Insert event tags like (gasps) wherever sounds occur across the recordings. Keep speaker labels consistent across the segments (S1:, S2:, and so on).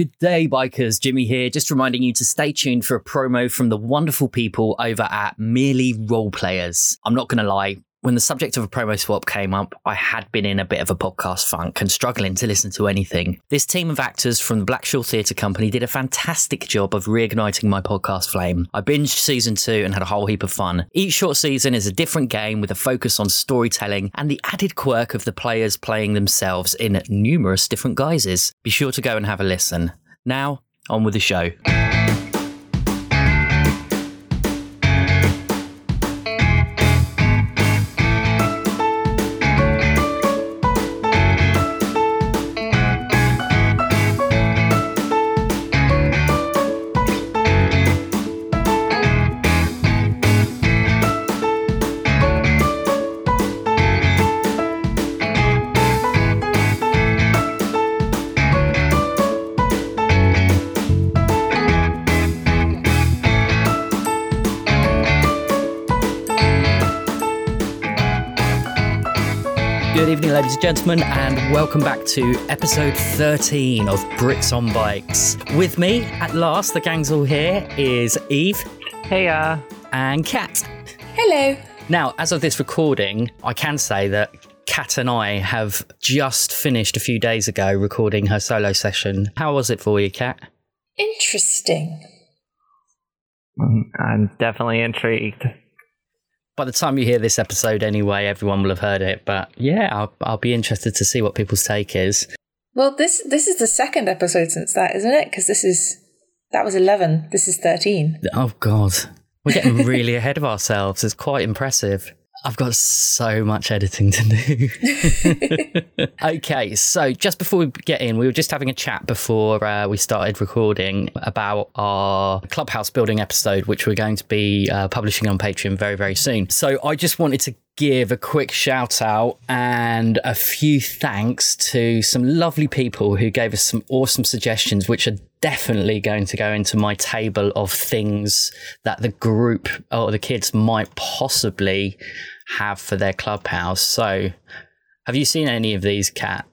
S1: Good day, bikers. Jimmy here, just reminding you to stay tuned for a promo from the wonderful people over at Merely Roleplayers. I'm not going to lie, when the subject of a promo swap came up, I had been in a bit of a podcast funk and struggling to listen to anything. This team of actors from the Blackshaw Theatre Company did a fantastic job of reigniting my podcast flame. I binged season two and had a whole heap of fun. Each short season is a different game with a focus on storytelling and the added quirk of the players playing themselves in numerous different guises. Be sure to go and have a listen. Now, on with the show. Ladies and gentlemen, and welcome back to episode 13 of Brits on Bikes. With me, at last, the gang's all here, is Eve
S2: Hey, uh,
S1: and Kat.
S3: Hello.
S1: Now, as of this recording, I can say that Kat and I have just finished a few days ago recording her solo session. How was it for you, Kat?
S3: Interesting.
S2: I'm definitely intrigued.
S1: By the time you hear this episode, anyway, everyone will have heard it. But yeah, I'll, I'll be interested to see what people's take is.
S3: Well, this this is the second episode since that, isn't it? Because this is that was eleven. This is thirteen.
S1: Oh God, we're getting really (laughs) ahead of ourselves. It's quite impressive. I've got so much editing to do. (laughs) okay, so just before we get in, we were just having a chat before uh, we started recording about our Clubhouse building episode, which we're going to be uh, publishing on Patreon very, very soon. So I just wanted to give a quick shout out and a few thanks to some lovely people who gave us some awesome suggestions, which are definitely going to go into my table of things that the group or the kids might possibly have for their clubhouse. So, have you seen any of these, Kat?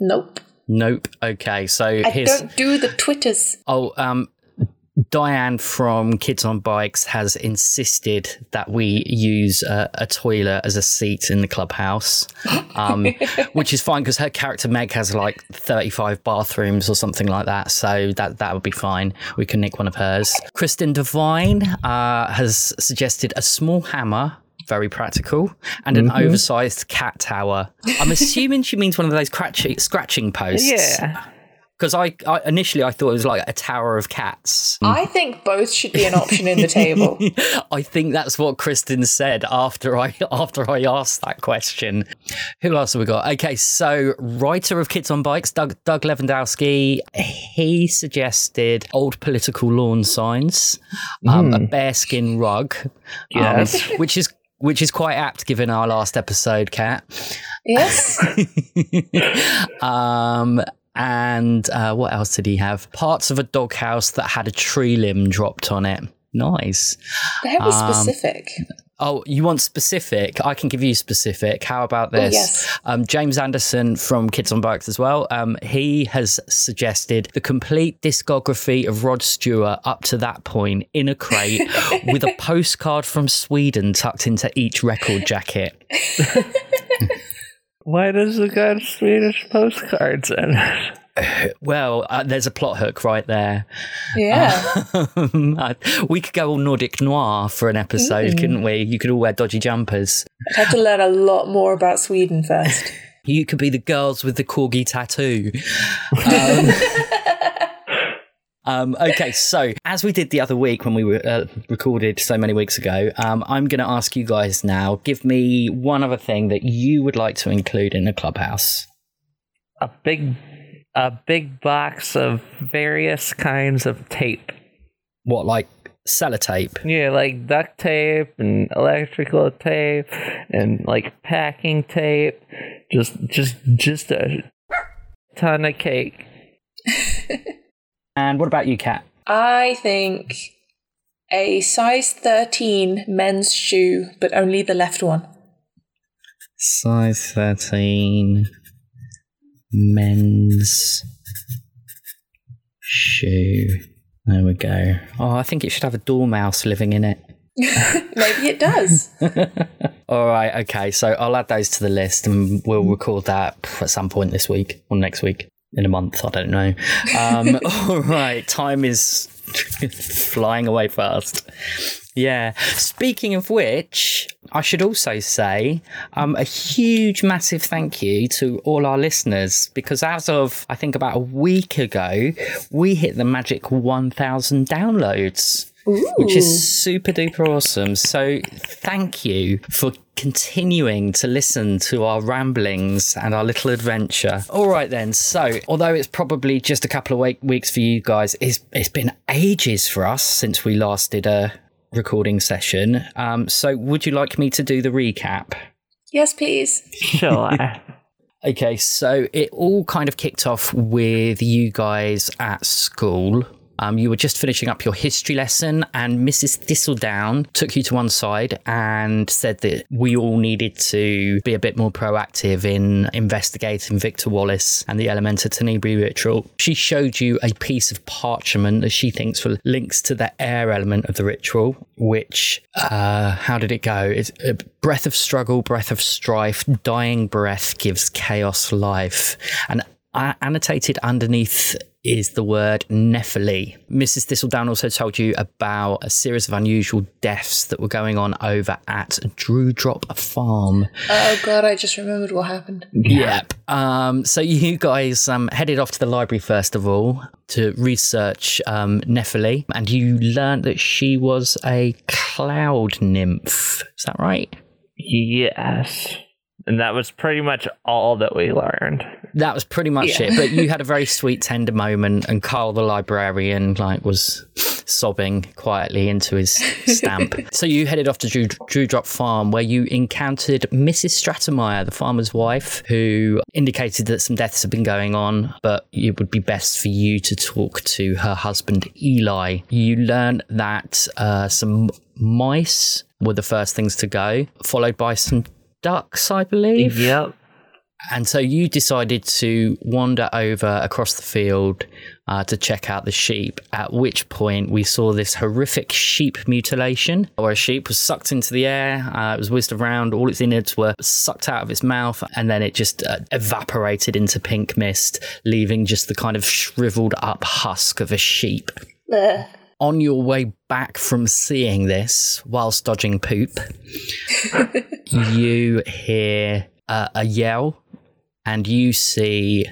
S3: Nope.
S1: Nope. Okay, so
S3: I
S1: here's
S3: don't do the twitters.
S1: oh um. Diane from Kids on Bikes has insisted that we use a, a toilet as a seat in the clubhouse, um, (laughs) which is fine because her character Meg has like 35 bathrooms or something like that. So that, that would be fine. We can nick one of hers. Kristen Devine uh, has suggested a small hammer. Very practical, and an oversized cat tower. I'm assuming she means one of those scratchy, scratching posts.
S2: Yeah.
S1: Because I, I initially I thought it was like a tower of cats.
S3: I think both should be an option in the table. (laughs)
S1: I think that's what Kristen said after I after I asked that question. Who else have we got? Okay, so writer of Kids on Bikes, Doug Doug Levandowski, he suggested old political lawn signs, um, a bearskin rug, um,
S2: Yes. (laughs)
S1: which is which is quite apt given our last episode, Kat.
S3: Yes. (laughs)
S1: Um, and uh, what else did he have? Parts of a doghouse that had a tree limb dropped on it. Nice.
S3: Very specific.
S1: Oh, you want specific? I can give you specific. How about this?
S3: yes.
S1: um, James Anderson from Kids on Bikes as well. Um, he has suggested the complete discography of Rod Stewart up to that point in a crate (laughs) with a postcard from Sweden tucked into each record jacket. (laughs)
S2: Why does the guy have Swedish postcards in? (laughs)
S1: Well, uh, there's a plot hook right there.
S3: Yeah.
S1: Um, (laughs) uh, we could go all Nordic noir for an episode, couldn't we? You could all wear dodgy jumpers.
S3: I'd have to learn a lot more about Sweden first. (laughs)
S1: You could be the girls with the corgi tattoo. Um, um, okay, so as we did the other week when we were uh, recorded so many weeks ago, um, I'm going to ask you guys now. Give me one other thing that you would like to include in a clubhouse.
S2: a big, a big box of various kinds of tape.
S1: What, like sellotape?
S2: Yeah, like duct tape and electrical tape and like packing tape. Just, just, just a ton of cake. (laughs)
S1: And what about you, Kat?
S3: I think a size 13 men's shoe, but only the left one.
S1: Size 13 men's Shoe. There we go. Oh, I think it should have a dormouse living in it. (laughs)
S3: Maybe it does. (laughs)
S1: All right, okay. So I'll add those to the list and we'll record that at some point this week or next week in a month. I don't know. Um, (laughs) all right, time is flying away fast. Yeah. Speaking of which, I should also say um, a huge, massive thank you to all our listeners because as of, I think, about a week ago, we hit the magic 1,000 downloads. Which is super duper awesome. So, thank you for continuing to listen to our ramblings and our little adventure. All right, then. So, although it's probably just a couple of week- weeks for you guys, it's, it's been ages for us since we last did a recording session. Um, so, would you like me to do the recap?
S3: yes, please.
S2: Sure. (laughs)
S1: Okay, so it all kind of kicked off with you guys at school. Um, you were just finishing up your history lesson, and Mrs. Thistledown took you to one side and said that we all needed to be a bit more proactive in investigating Victor Wallace and the Elementa Tenebri ritual. She showed you a piece of parchment that she thinks will links to the air element of the ritual, which, uh, how did it go? It's a breath of struggle, breath of strife, dying breath gives chaos life. And uh, annotated underneath is the word Nephili. Mrs. Thistledown also told you about a series of unusual deaths that were going on over at Drewdrop Farm.
S3: Oh god, I just remembered what happened.
S1: Yep. Um, so you guys um, headed off to the library first of all to research um, Nephili, and you learned that she was a cloud nymph. Is that right?
S2: yes. And that was pretty much all that we learned.
S1: That was pretty much
S3: Yeah.
S1: it. But you had a very (laughs) sweet, tender moment, and Carl, the librarian, like was sobbing quietly into his stamp. (laughs) so you headed off to Drew, Drewdrop Farm, where you encountered Mrs. Stratemeyer, the farmer's wife, who indicated that some deaths had been going on, but it would be best for you to talk to her husband Eli. You learned that uh, some mice were the first things to go, followed by some ducks, I believe.
S2: Yep.
S1: And so you decided to wander over across the field uh, to check out the sheep, at which point we saw this horrific sheep mutilation where a sheep was sucked into the air, uh, it was whizzed around, all its innards were sucked out of its mouth, and then it just uh, evaporated into pink mist, leaving just the kind of shriveled up husk of a sheep.
S3: Ugh.
S1: On your way back from seeing this, whilst dodging poop, (laughs) you hear uh, a yell and you see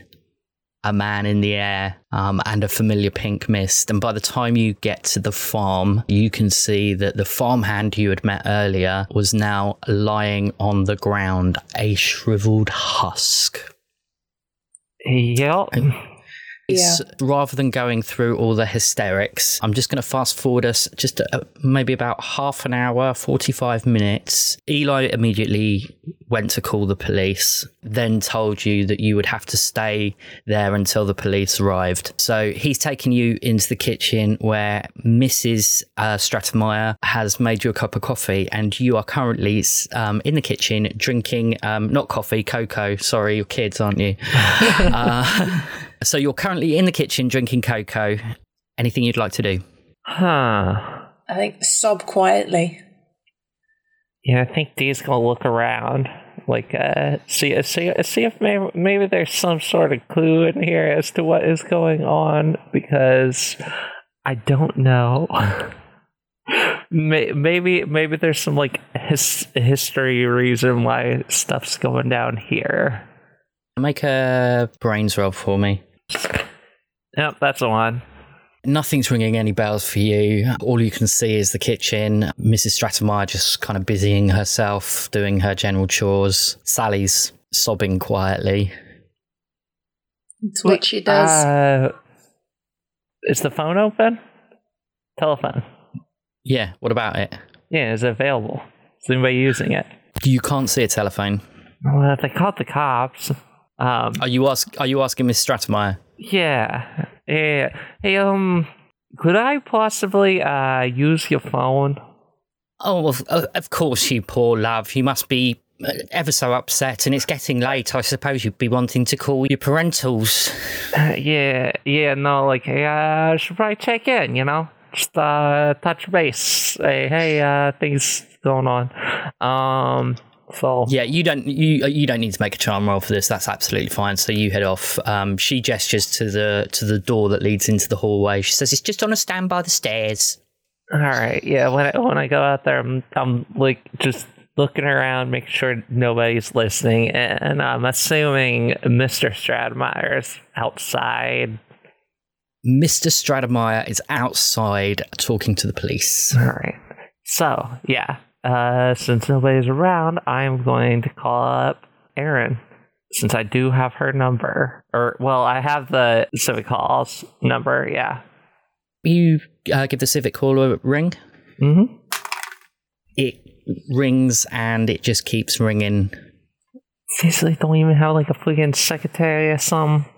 S1: a man in the air um, and a familiar pink mist. And by the time you get to the farm, you can see that the farmhand you had met earlier was now lying on the ground, a shriveled husk.
S2: Yep.
S1: It's rather than going through all the hysterics, I'm just going to fast forward us just uh maybe about half an hour, 45 minutes. Eli immediately went to call the police, then told you that you would have to stay there until the police arrived. So he's taken you into the kitchen where Mrs. Uh, Stratemeyer has made you a cup of coffee, and you are currently um, in the kitchen drinking um, not coffee, cocoa. Sorry, you're kids, aren't you? (laughs) uh, so you're currently in the kitchen drinking cocoa. Anything you'd like to do?
S2: Huh.
S3: I think sob quietly.
S2: Yeah, I think Dee's gonna look around, like uh, see see see if maybe maybe there's some sort of clue in here as to what is going on because I don't know. (laughs) Maybe maybe there's some like his, history reason why stuff's going down here.
S1: Make a brains roll for me.
S2: Yep, that's the one.
S1: Nothing's ringing any bells for you. All you can see is the kitchen. Mrs. Stratemeyer just kind of busying herself, doing her general chores. Sally's sobbing quietly.
S3: It's what she does.
S2: Uh, is the phone open? Telephone.
S1: Yeah, what about it?
S2: Yeah, is it available? Is anybody using it?
S1: You can't see a telephone.
S2: Well, if they called the cops. Um,
S1: Are you ask? Are you asking Miss Stratemeyer?
S2: yeah, yeah. Hey, um, could I possibly uh use your phone?
S1: Oh, of, of course, you poor love. You must be ever so upset, and it's getting late. I suppose you'd be wanting to call your parentals.
S2: Uh, (laughs) yeah, yeah, no, like, hey, uh, should probably check in, you know? Just, uh, touch base. Hey, hey, uh, things going on. Um, so.
S1: Yeah, you don't you you don't need to make a charm roll for this. That's absolutely fine. So you head off. Um, she gestures to the to the door that leads into the hallway. She says, "It's just on a stand by the stairs."
S2: All right, yeah. When I, when I go out there, I'm I'm like just looking around, making sure nobody's listening, and I'm assuming Mr. Stratemeyer is outside.
S1: Mr. Stratemeyer is outside talking to the police.
S2: All right. So yeah, uh, since nobody's around, I'm going to call up Erin. Since I do have her number, or well, I have the Civic Halls number. Yeah.
S1: You uh, give the Civic Hall a ring.
S2: Mm-hmm.
S1: It rings and it just keeps ringing.
S2: Seriously, don't even have like a freaking secretary or something.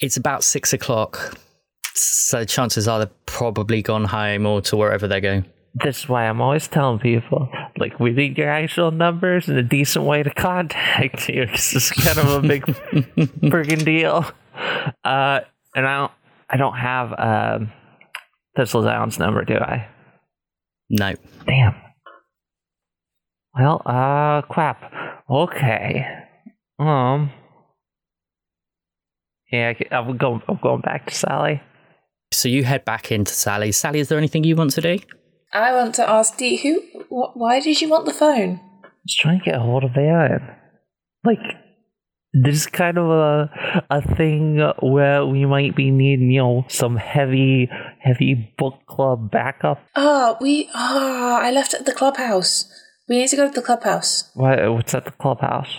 S1: It's about six o'clock, so chances are they're probably gone home or to wherever they're going.
S2: This is why I'm always telling people, like, we need your actual numbers and a decent way to contact you, (laughs) because it's kind of a big (laughs) friggin' deal. Uh, and I don't, I don't have um, Thistledown's number, do I?
S1: No.
S2: Damn. Well, uh, crap. Okay. Um. Yeah, I- I'm going. I'm going back to Sally.
S1: So you head back into Sally. Sally, is there anything you want to do?
S3: I want to ask Dee, who, wh- why did you want the phone?
S2: Just trying to get a hold of Erin. Like, this is kind of a a thing where we might be needing, you know, some heavy, heavy book club backup.
S3: Ah, we, ah, I left it at the clubhouse. We need to go to the clubhouse.
S2: What? What's at the clubhouse?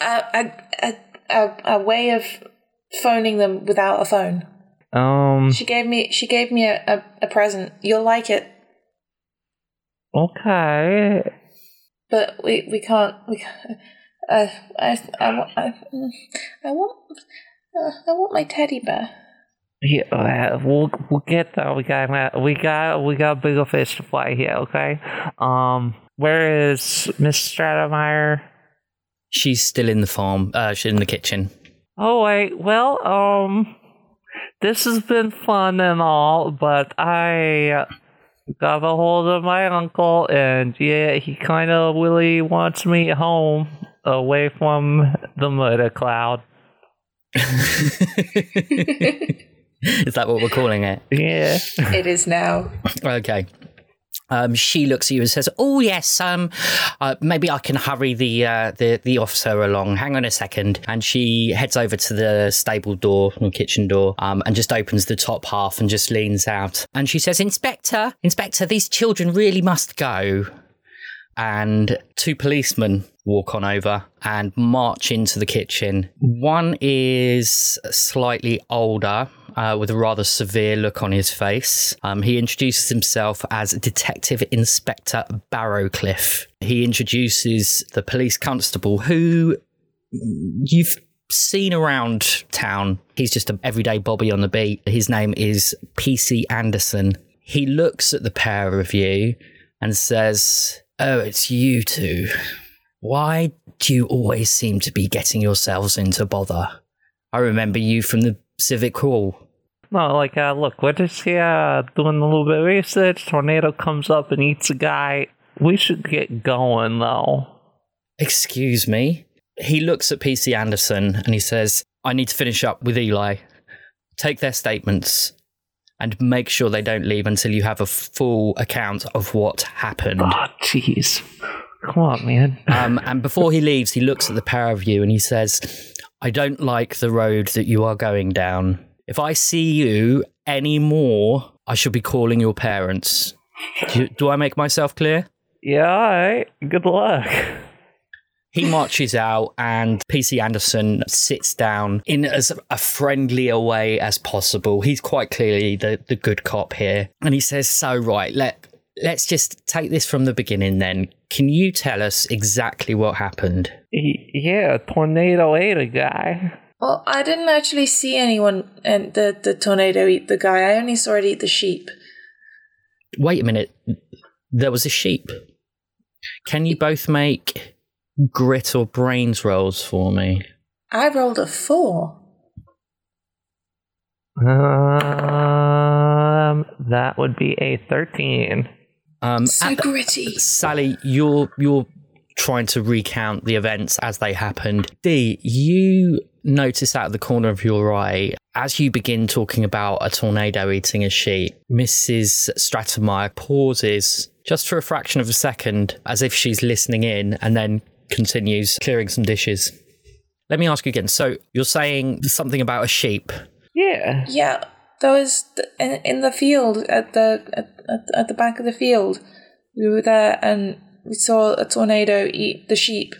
S3: A, a, a, a, a way of phoning them without a phone.
S2: Um.
S3: She gave me, she gave me a, a, a present. You'll like it,
S2: Okay.
S3: but we, we can't, we can't. Uh, I, I, want, I, I want, uh, I want my teddy bear.
S2: Yeah, we'll we'll get there. We got we got we got bigger fish to fry here. Okay. Um, where is Miss Stratemeyer?
S1: She's still in the farm. Uh, she's in the kitchen.
S2: Oh wait, well, um, this has been fun and all, but I got a hold of my uncle, and yeah, he kind of really wants me home, away from the murder cloud. (laughs)
S1: is that what we're calling it?
S2: Yeah.
S3: It is now. (laughs)
S1: Okay. Um, she looks at you and says, "Oh yes, um, uh, maybe I can hurry the uh, the the officer along. Hang on a second. And she heads over to the stable door, the kitchen door, um, and just opens the top half and just leans out. And she says, "Inspector, Inspector, these children really must go." And two policemen walk on over and march into the kitchen. One is slightly older, uh, with a rather severe look on his face. Um, he introduces himself as Detective Inspector Barrowcliffe. He introduces the police constable who you've seen around town. He's just an everyday bobby on the beat. His name is PC Anderson. He looks at the pair of you and says, Oh, it's you two. Why do you always seem to be getting yourselves into bother? I remember you from the Civic Hall.
S2: No, like, uh, look, we're just here doing a little bit of research. Tornado comes up and eats a guy. We should get going, though.
S1: Excuse me. He looks at PC Anderson and he says, I need to finish up with Eli. Take their statements and make sure they don't leave until you have a full account of what happened.
S2: Oh, jeez. Come on, man.
S1: Um, (laughs) and before he leaves, he looks at the pair of you and he says, I don't like the road that you are going down. If I see you any more, I should be calling your parents. Do, do I make myself clear?
S2: Yeah, all right. Good luck.
S1: He marches out, and PC Anderson sits down in as a friendlier way as possible. He's quite clearly the, the good cop here, and he says, "So right, let let's just take this from the beginning. Then, can you tell us exactly what happened?"
S2: Yeah, tornado ate a guy.
S3: Well, I didn't actually see anyone and the, the tornado eat the guy. I only saw it eat the sheep.
S1: Wait a minute, there was a sheep. Can you both make grit or brains rolls for me.
S3: I rolled a four.
S2: Um, that would be a 13.
S1: Um,
S3: So
S1: at the-
S3: gritty.
S1: Sally, you're you're trying to recount the events as they happened. Dee, you notice out of the corner of your eye as you begin talking about a tornado eating a sheep. Mrs. Stratemeyer pauses just for a fraction of a second, as if she's listening in, and then continues clearing some dishes. Let me ask you again. So you're saying something about a sheep?
S2: Yeah.
S3: Yeah, there was th- in, in the field at the at, at, at the back of the field. We were there and we saw a tornado eat the sheep,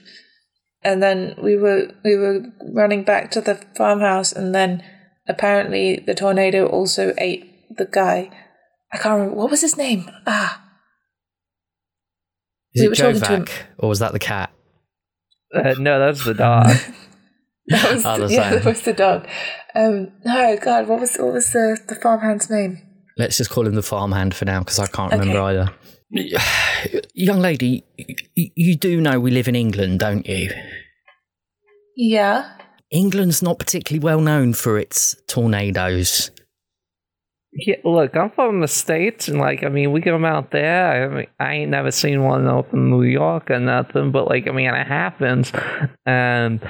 S3: and then we were we were running back to the farmhouse, and then apparently the tornado also ate the guy. I can't remember what was his name. Ah,
S1: Is
S3: We
S1: it
S3: were talking to him.
S1: Jovac, or was that the cat?
S2: Uh, no, that's the dog. (laughs)
S3: that was
S1: Oh,
S3: the,
S1: the
S3: yeah, that was the dog. Um, no, God, what was what was the the farmhand's name?
S1: Let's just call him the farmhand for now because I can't
S3: Okay.
S1: remember either. (sighs) Young lady, you do know we live in England, don't you?
S3: Yeah.
S1: England's not particularly well known for its tornadoes.
S2: yeah, look, I'm from the States, and like, I mean, we get them out there. I mean, I ain't never seen one up in New York or nothing, but like, I mean, it happens. And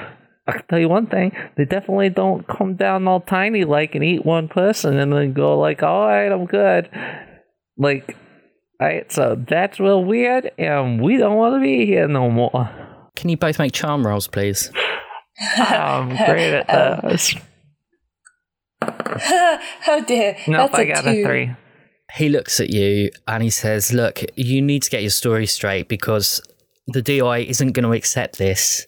S2: I can tell you one thing: they definitely don't come down all tiny like and eat one person and then go like, "All right, I'm good." Like, alright, so that's real weird, and we don't want to be here no more.
S1: Can you both make charm rolls, please?
S2: I'm great at (laughs)
S3: Um,
S2: those. (laughs)
S3: oh dear.
S2: Nope,
S3: That's
S2: I
S3: a
S2: got
S3: two.
S2: a three.
S1: He looks at you and he says, Look, you need to get your story straight because the DI isn't going to accept this.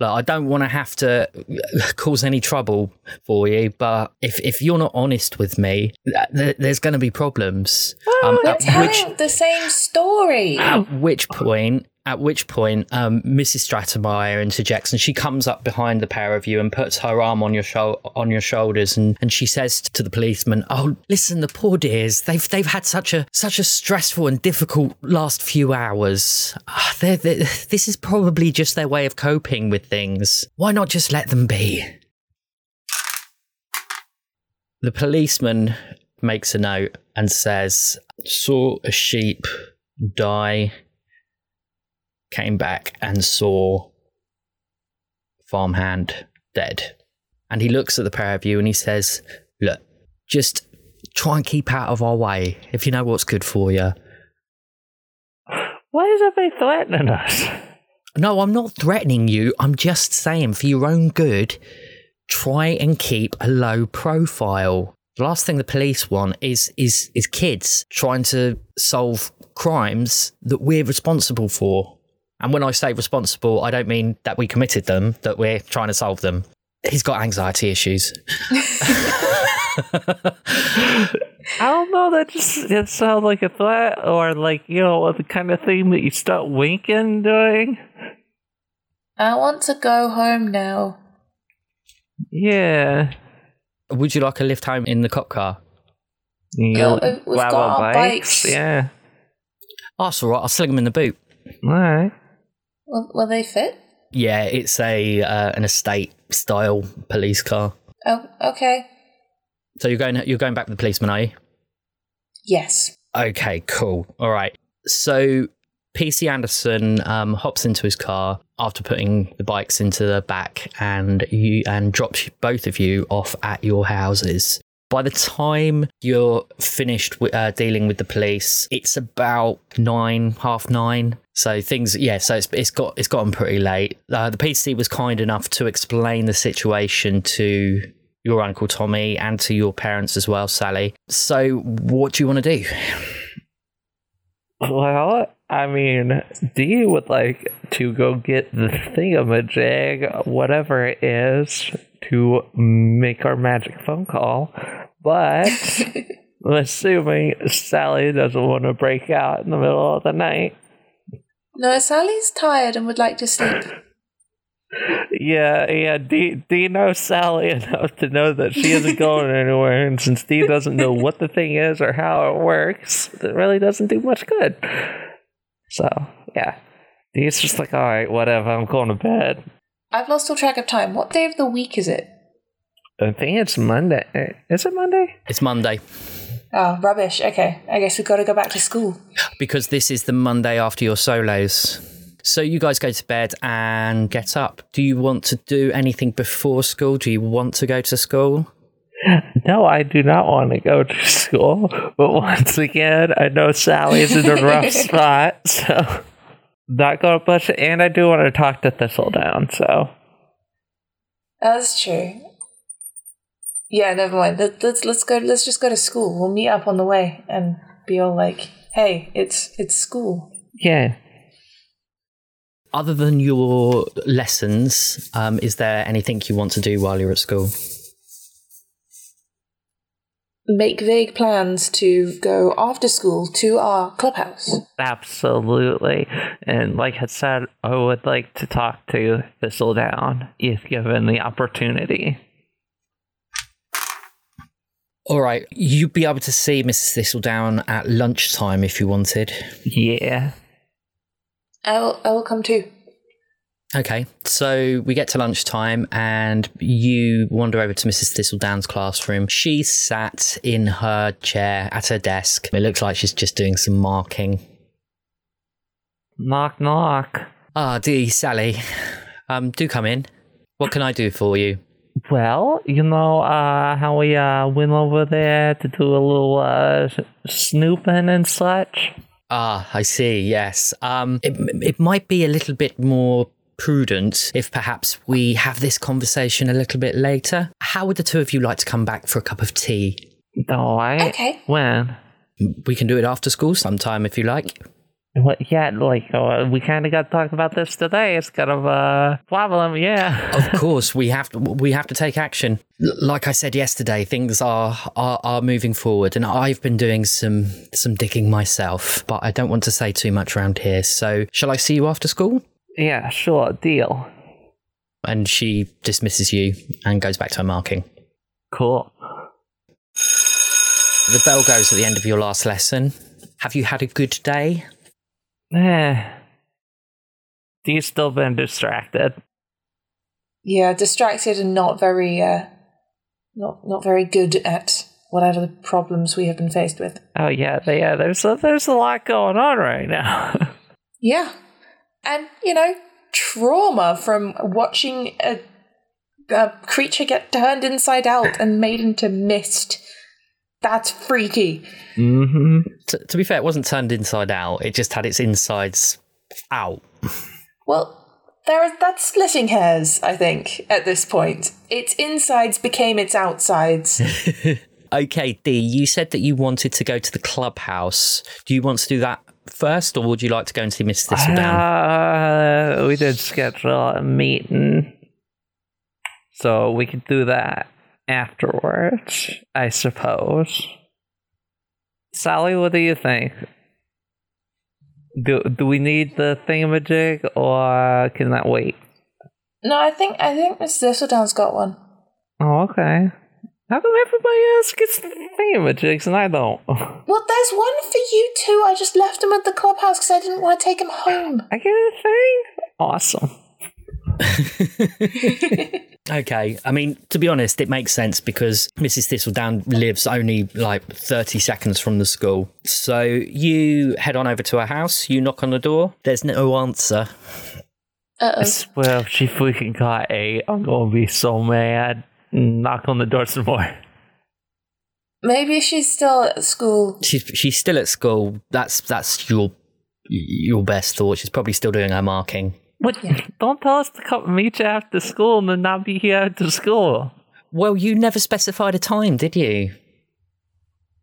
S1: Look, I don't want to have to (laughs) cause any trouble for you, but if, if you're not honest with me, th- there's going to be problems. Um,
S3: We're telling
S1: which
S3: the same story.
S1: At which point, at which point, um, Mrs. Stratemeyer interjects, and she comes up behind the pair of you and puts her arm on your shou- on your shoulders, and, and she says to the policeman, "Oh, listen, the poor dears, they've they've had such a such a stressful and difficult last few hours. Ah, they're, they're, this is probably just their way of coping with things. Why not just let them be?" The policeman makes a note and says, "Saw a sheep die." Came back and saw farmhand dead. And he looks at the pair of you and he says, Look, just try and keep out of our way if you know what's good for you.
S2: Why is everybody threatening us?
S1: No, I'm not threatening you. I'm just saying, for your own good, try and keep a low profile. The last thing the police want is is is kids trying to solve crimes that we're responsible for. And when I say responsible, I don't mean that we committed them, that we're trying to solve them. He's got anxiety issues. (laughs)
S2: I don't know. That just it sounds like a threat, or like you know the kind of thing that you start winking doing.
S3: I want to go home now.
S2: Yeah.
S1: Would you like a lift home in the cop car?
S2: You
S3: Well, uh, we've
S2: grab
S3: got
S2: our
S3: our bikes.
S2: Yeah.
S1: Oh, that's all right. I'll sling them in the boot.
S2: All right.
S3: Will, will they fit?
S1: Yeah, it's a uh, an estate style police car.
S3: Oh, okay.
S1: So you're going you're going back with the policeman, are you?
S3: Yes.
S1: Okay, cool. All right. So PC Anderson um, hops into his car after putting the bikes into the back, and you and drops both of you off at your houses. By the time you're finished with, uh, dealing with the police, it's about nine, half nine. So things, yeah. So it's, it's got it's gotten pretty late. Uh, the PC was kind enough to explain the situation to your uncle Tommy and to your parents as well, Sally. So what do you want to do?
S2: Well, I mean, Dee would like to go get the thingamajig, whatever it is, to make our magic phone call. But (laughs) I'm assuming Sally doesn't want to break out in the middle of the night.
S3: No, Sally's tired and would like to sleep. (laughs)
S2: Yeah, yeah. Dee, Dee knows Sally enough to know that she isn't (laughs) going anywhere, and since Dee doesn't know what the thing is or how it works, it really doesn't do much good. So, yeah, He's just like, all right, whatever. I'm going to bed.
S3: I've lost all track of time. What day of the week is it?
S2: I think it's Monday. Is it Monday?
S1: It's Monday
S3: Oh, rubbish. Okay. I guess we've got to go back to school.
S1: because this is the Monday after your solos. So you guys go to bed and get up. Do you want to do anything before school? Do you want to go to school?
S2: No, I do not want to go to school. But once again, I know Sally's in a rough (laughs) spot, so not going to push it. And I do want to talk to Thistledown, so
S3: That's true. Yeah, never mind. Let, let's let's go. Let's just go to school. We'll meet up on the way and be all like, "Hey, it's it's school."
S2: yeah.
S1: Other than your lessons, um, is there anything you want to do while you're at school?
S3: Make vague plans to go after school to our clubhouse.
S2: Absolutely. And like I said, I would like to talk to Thistledown if given the opportunity.
S1: All right, you'd be able to see Mrs. Thistledown at lunchtime if you wanted.
S2: Yeah.
S3: I will. I will come too.
S1: Okay, so we get to lunchtime and you wander over to Mrs. Thistledown's classroom. She's sat in her chair at her desk. It looks like she's just doing some marking.
S2: Knock, knock.
S1: Ah, dear Sally, um, do come in. What can I do for you?
S2: Well, you know uh, how we uh, went over there to do a little uh, snooping and such?
S1: Ah, I see. Yes. Um, it, it might be a little bit more prudent if perhaps we have this conversation a little bit later. How would the two of you like to come back for a cup of tea?
S2: All right.
S3: Okay.
S2: When?
S1: We can do it after school sometime if you like.
S2: What? Yeah, like uh, we kind of got to talk about this today. It's kind of a problem. Yeah.
S1: Of (laughs) course, we have to. We have to take action. L- Like I said yesterday, things are, are are moving forward, and I've been doing some some digging myself. But I don't want to say too much around here. So, shall I see you after school?
S2: Yeah. Sure. Deal.
S1: And she dismisses you and goes back to her marking.
S2: Cool.
S1: The bell goes at the end of your last lesson. Have you had a good day?
S2: Eh. Dee's still been distracted.
S3: Yeah, distracted and not very, uh, not not very good at whatever the problems we have been faced with.
S2: Oh yeah, yeah. There's a, there's a lot going on right now. (laughs)
S3: Yeah, and you know, trauma from watching a, a creature get turned inside out and made into mist. That's freaky.
S2: mm-hmm.
S1: T- to be fair, it wasn't turned inside out. It just had its insides out.
S3: Well, there is that's splitting hairs. I think at this point, its insides became its outsides. (laughs)
S1: Okay, Dee, you said that you wanted to go to the clubhouse. Do you want to do that first, or would you like to go and see Miss Thistledown?
S2: Uh, we did schedule a meeting, so we could do that afterwards, I suppose. Sally, what do you think? Do do we need the thingamajig, or can that wait?
S3: no, I think I think Miss Thistledown's got one.
S2: Oh, okay. How come everybody else gets the thingamajigs and I don't? (laughs)
S3: Well, there's one for you too. I just left him at the clubhouse because I didn't want to take him home.
S2: I get a thing? Awesome. (laughs)
S1: Okay, I mean, to be honest, it makes sense because Mrs. Thistledown lives only like 30 seconds from the school. So you head on over to her house, you knock on the door, there's no answer.
S3: Uh
S2: I
S3: oh.
S2: swear, if she freaking got eight, I'm gonna be so mad. Knock on the door some more.
S3: Maybe she's still at school.
S1: She's she's still at school. That's that's your your best thought. She's probably still doing her marking.
S2: What? Don't tell us to come meet you after school and then not be here after school.
S1: Well, you never specified a time, did you?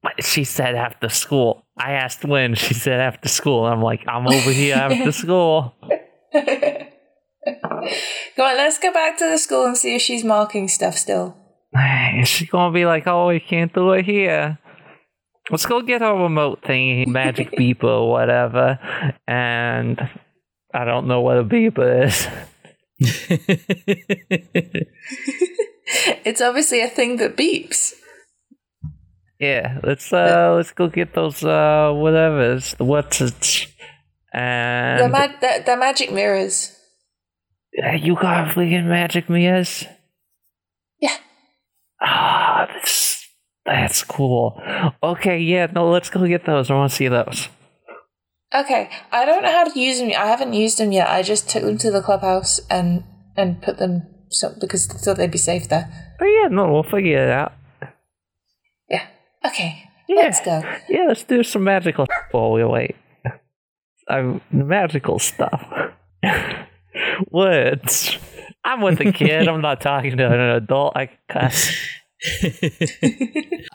S2: But she said after school. I asked when. She said after school. I'm like, I'm over here after (laughs) school. (laughs)
S3: Go on, let's go back to the school and see if she's marking stuff still. (sighs)
S2: Is she gonna be like, oh, we can't do it here? Let's go get our remote thingy, magic (laughs) beeper or whatever. And I don't know what a beeper is. (laughs)
S3: It's obviously a thing that beeps.
S2: Yeah, let's uh let's go get those uh whatever's the what's it And
S3: The, mag- the, the magic mirrors.
S2: You got freaking magic Mias?
S3: Yeah.
S2: Ah, that's, that's cool. Okay, yeah, no, let's go get those. I want to see those.
S3: Okay, I don't know how to use them. I haven't used them yet. I just took them to the clubhouse and and put them so because I thought they'd be safe there.
S2: Oh yeah, no, we'll figure it out.
S3: Yeah. Okay.
S2: Yeah.
S3: Let's go.
S2: Yeah, let's do some magical while we wait. Um, magical stuff. (laughs) Words. I'm with a kid. I'm not talking to an adult. I cuss. (laughs)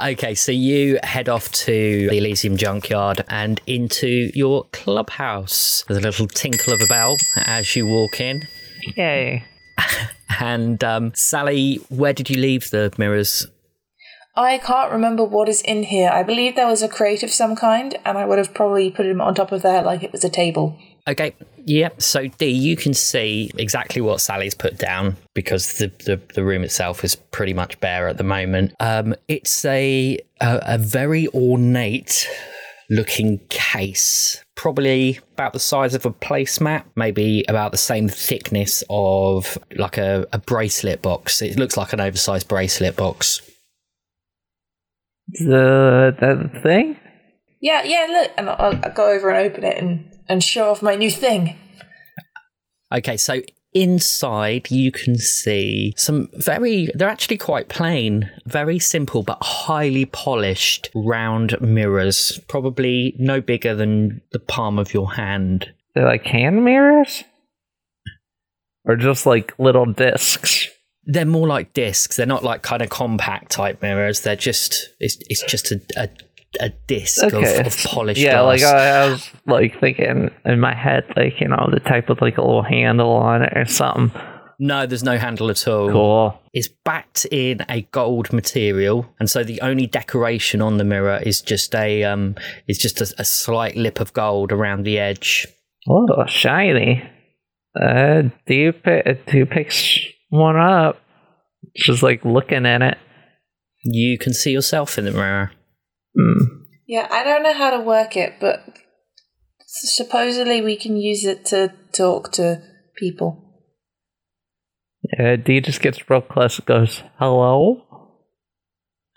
S1: Okay, so you head off to the Elysium junkyard and into your clubhouse. There's a little tinkle of a bell as you walk in.
S2: Yay. (laughs)
S1: And um, Sally, where did you leave the mirrors?
S3: I can't remember what is in here. I believe there was a crate of some kind, and I would have probably put him on top of there like it was a table.
S1: Okay, yep. So Dee, you can see exactly what Sally's put down because the, the, the room itself is pretty much bare at the moment. Um, it's a, a a very ornate looking case, probably about the size of a placemat, maybe about the same thickness of like a, a bracelet box. It looks like an oversized bracelet box.
S2: The that thing?
S3: Yeah, yeah, look. And I'll, I'll go over and open it and, and show off my new thing.
S1: Okay, so inside you can see some very, they're actually quite plain, very simple but highly polished round mirrors, probably no bigger than the palm of your hand.
S2: They're like hand mirrors? Or just like little discs?
S1: They're more like discs. They're not like kind of compact type mirrors. They're just, it's, it's just a, a, a disc
S2: Okay.
S1: of, of polished
S2: yeah,
S1: glass.
S2: like I, I was like thinking in my head, like, you know, the type with like a little handle on it or something.
S1: no, there's no handle at all.
S2: Cool.
S1: It's backed in a gold material, and so the only decoration on the mirror is just a um, is just a, a slight lip of gold around the edge.
S2: Oh, shiny. Uh, do you pick, do you pick one up? Just like looking at it.
S1: You can see yourself in the mirror.
S2: Hmm.
S3: Yeah, I don't know how to work it, but supposedly we can use it to talk to people.
S2: Uh, Dee just gets real close and goes, hello?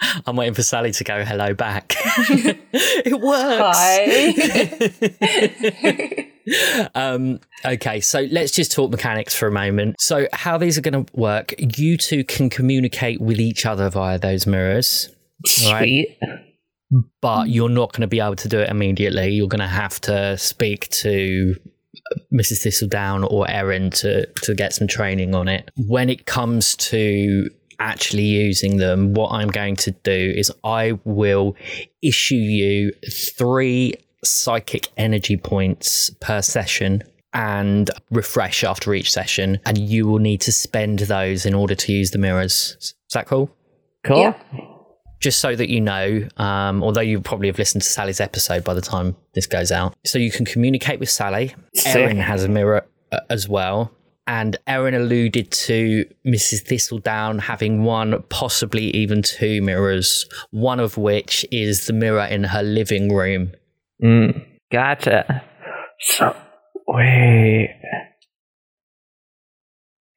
S2: (laughs)
S1: I'm waiting for Sally to go hello back. (laughs) (laughs) it works.
S3: Hi.
S1: um, okay, so let's just talk mechanics for a moment. So, how these are going to work? You two can communicate with each other via those mirrors. Right.
S2: Sweet.
S1: But mm. you're not going to be able to do it immediately. You're going to have to speak to uh, Mrs. Thistledown or Erin to to get some training on it. When it comes to actually using them, what I'm going to do is I will issue you three psychic energy points per session. And refresh after each session, and you will need to spend those in order to use the mirrors. Is that cool?
S2: Cool.
S3: Yeah.
S1: Just so that you know, um, although you probably have listened to Sally's episode by the time this goes out, so you can communicate with Sally. Erin has a mirror uh, as well. And Erin alluded to Mrs. Thistledown having one, possibly even two mirrors, one of which is the mirror in her living room.
S2: Mm, gotcha. So, wait.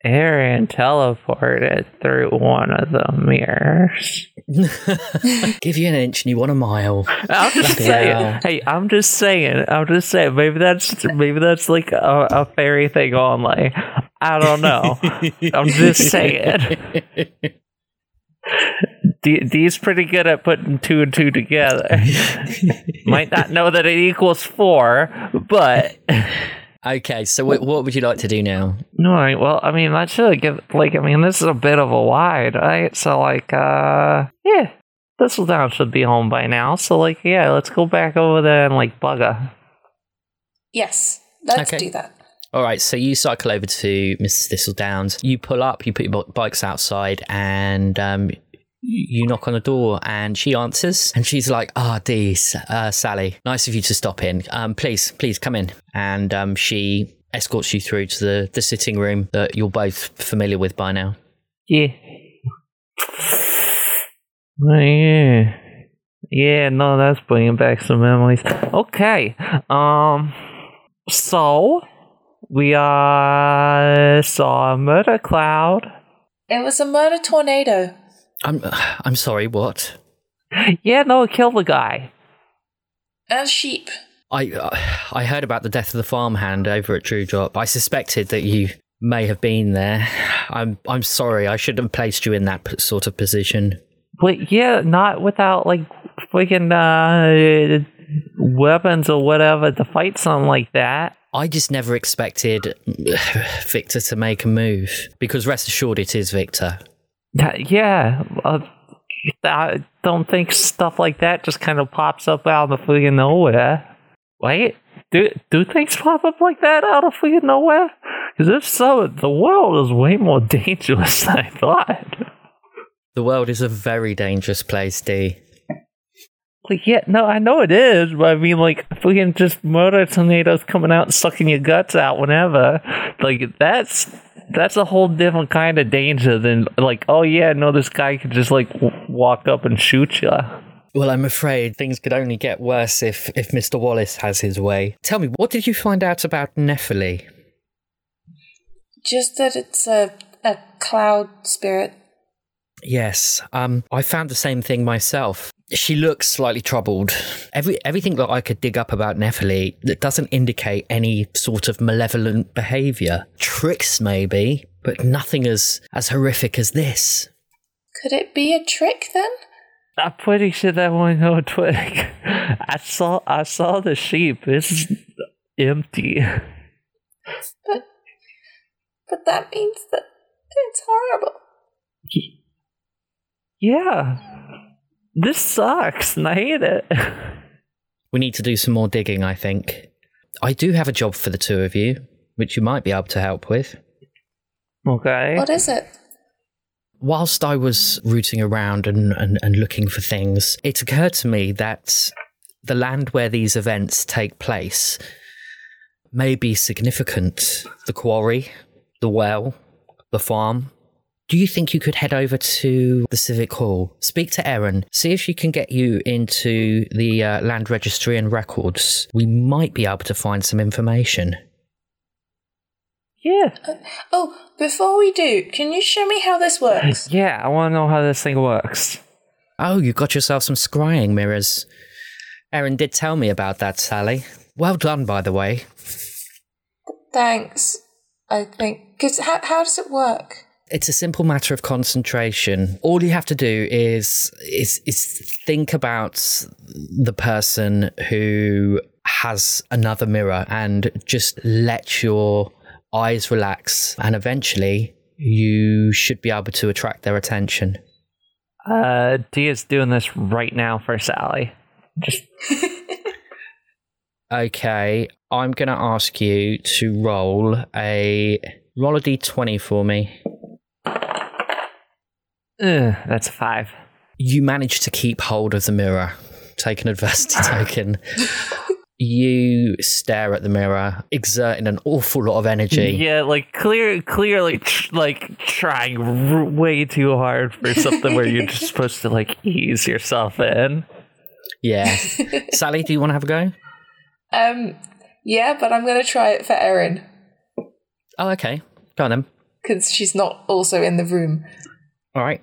S2: Erin teleported through one of the mirrors. (laughs)
S1: Give you an inch and you want a mile.
S2: I'm just saying. Hey, I'm just saying. I'm just saying. Maybe that's maybe that's like a, a fairy thing only. I don't know. I'm just saying. (laughs) D- Dee's pretty good at putting two and two together. (laughs) Might not know that it equals four, but
S1: Okay, so what, what would you like to do now?
S2: no. right, Well, I mean, that should give like. I mean, this is a bit of a wide, right? So, like, uh, yeah, Thistledown should be home by now. So, like, yeah, let's go back over there and like bug her.
S3: yes, let's
S1: Okay.
S3: do that.
S1: All right, so you cycle over to Mrs. Thistledowns. You pull up, you put your bi- bikes outside, and um, you knock on the door, and she answers, and she's like, "Ah, Dee, S- uh, Sally, nice of you to stop in. Um, please, please come in." And um, she escorts you through to the the sitting room that you're both familiar with by now.
S2: Yeah. Oh, yeah. Yeah, no, that's bringing back some memories. Okay. Um, So, we uh, saw a murder cloud.
S3: It was a murder tornado.
S1: I'm (sighs) I'm sorry. What?
S2: Yeah, no, it killed the guy.
S3: And sheep.
S1: I uh, I heard about the death of the farmhand over at Dewdrop. I suspected that you may have been there. (sighs) I'm I'm sorry. I shouldn't have placed you in that p- sort of position.
S2: But yeah, not without like freaking uh, weapons or whatever to fight something like that.
S1: I just never expected (sighs) Victor to make a move because rest assured it is Victor.
S2: Yeah. Uh, I don't think stuff like that just kind of pops up out of freaking nowhere. Wait, do do things pop up like that out of freaking nowhere? Because if so, the world is way more (laughs) dangerous than I thought.
S1: The world is a very dangerous place, Dee.
S2: Like, yeah, no, I know it is, but I mean, like, freaking just murder tornadoes coming out and sucking your guts out whenever. Like, that's that's a whole different kind of danger than like, oh yeah, no, this guy could just like w- walk up and shoot you.
S1: Well, I'm afraid things could only get worse if if Mr. Wallace has his way. Tell me, what did you find out about Nephili?
S3: Just that it's a, a cloud spirit.
S1: Yes, um, I found the same thing myself. She looks slightly troubled. Every everything that I could dig up about Nephili that doesn't indicate any sort of malevolent behaviour. Tricks maybe, but nothing as as horrific as this.
S3: Could it be a trick then?
S2: I'm pretty sure that one no twig. (laughs) I saw I saw the sheep. It's empty.
S3: But but that means that it's horrible.
S2: Yeah. This sucks and I hate it. (laughs)
S1: We need to do some more digging, I think. I do have a job for the two of you, which you might be able to help with.
S2: Okay.
S3: What is it?
S1: Whilst I was rooting around and, and, and looking for things, it occurred to me that the land where these events take place may be significant. The quarry, the well, the farm. Do you think you could head over to the Civic Hall, speak to Erin, see if she can get you into the uh, land registry and records? We might be able to find some information.
S2: Yeah.
S3: Oh, before we do, can you show me how this works? (laughs)
S2: Yeah, I want to know how this thing works.
S1: Oh, you got yourself some scrying mirrors. Erin did tell me about that, Sally. Well done, by the way.
S3: Thanks. I think because how how does it work?
S1: It's a simple matter of concentration. All you have to do is is is think about the person who has another mirror and just let your eyes relax and eventually you should be able to attract their attention.
S2: Uh, Dee's doing this right now for Sally. Just (laughs)
S1: Okay, I'm going to ask you to roll a roll a d20 for me.
S2: Ugh, that's a five.
S1: You manage to keep hold of the mirror. Take an adversity (laughs) token. You stare at the mirror, exerting an awful lot of energy.
S2: Yeah, like clear, clearly, tr- like trying r- way too hard for something where you're just (laughs) supposed to like ease yourself in.
S1: Yeah. (laughs) Sally, do you want to have a go?
S3: Um, yeah, but I'm gonna try it for Erin
S1: Oh, okay. Go on then.
S3: Because she's not also in the room.
S1: All right.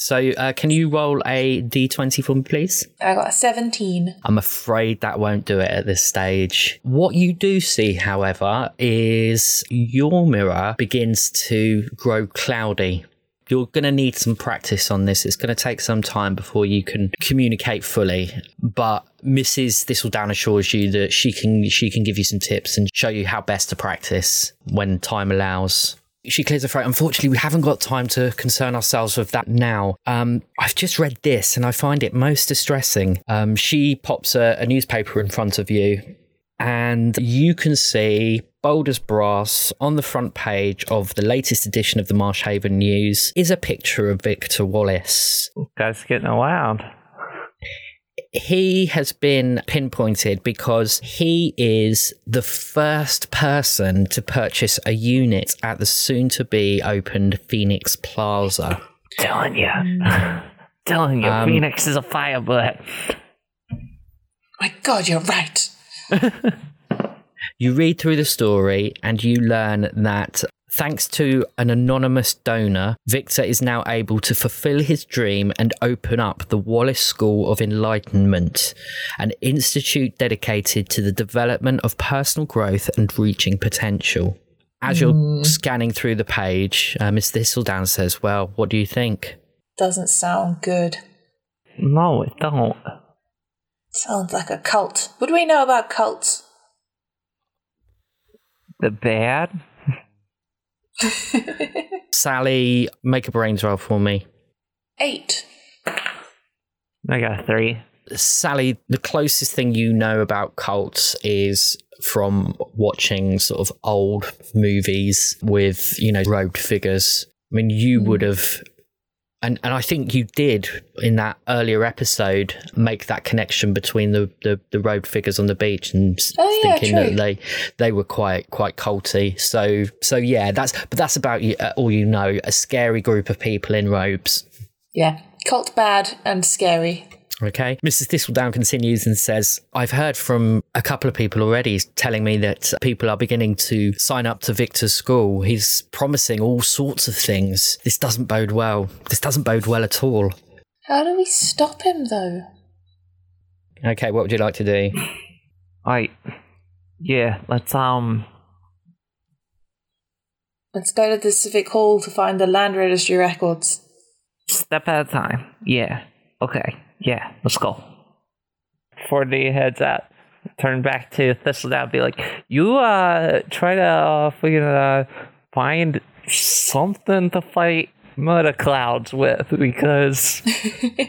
S1: So, uh, can you roll a d20 for me, please?
S3: I got a 17.
S1: I'm afraid that won't do it at this stage. What you do see, however, is your mirror begins to grow cloudy. You're going to need some practice on this. It's going to take some time before you can communicate fully. But Mrs. Thistledown assures you that she can she can give you some tips and show you how best to practice when time allows. She clears her throat. Unfortunately, we haven't got time to concern ourselves with that now. Um, I've just read this and I find it most distressing. Um, she pops a, a newspaper in front of you, and you can see bold as brass on the front page of the latest edition of the Marsh Haven News is a picture of Victor Wallace.
S2: Guys, getting loud.
S1: He has been pinpointed because he is the first person to purchase a unit at the soon to be opened Phoenix Plaza.
S2: Telling you, telling you,
S1: Um,
S2: Phoenix is a firebird.
S3: My God, you're right. (laughs)
S1: You read through the story and you learn that thanks to an anonymous donor, Victor is now able to fulfill his dream and open up the Wallace School of Enlightenment, an institute dedicated to the development of personal growth and reaching potential. As you're scanning through the page, uh, Miss Thistledown says, Well, what do you think?
S3: Doesn't sound good.
S2: No, it don't.
S3: Sounds like a cult. What do we know about cults?
S2: The bad? (laughs)
S1: Sally, make a brains roll for me.
S3: Eight.
S2: I got a three.
S1: Sally, the closest thing you know about cults is from watching sort of old movies with, you know, robed figures. I mean, you hmm. would have, and, and I think you did in that earlier episode make that connection between the, the, the robed figures on the beach and
S3: Oh,
S1: thinking
S3: true.
S1: that they they were quite quite culty. So so yeah, that's but that's about you, uh, all you know. A scary group of people in robes.
S3: Yeah. Cult bad and scary.
S1: Okay. Mrs. Thistledown continues and says, I've heard from a couple of people already telling me that people are beginning to sign up to Victor's school. He's promising all sorts of things. This doesn't bode well. This doesn't bode well at all.
S3: How do we stop him though?
S1: Okay, what would you like to do?
S2: I. Yeah, let's, um.
S3: Let's go to the Civic Hall to find the land registry records.
S2: Step at a time. Yeah. Okay. Yeah, let's go. Before the heads out, turn back to Thistledown and be like, you, uh, try to, uh, fucking, uh, find something to fight murder clouds with because,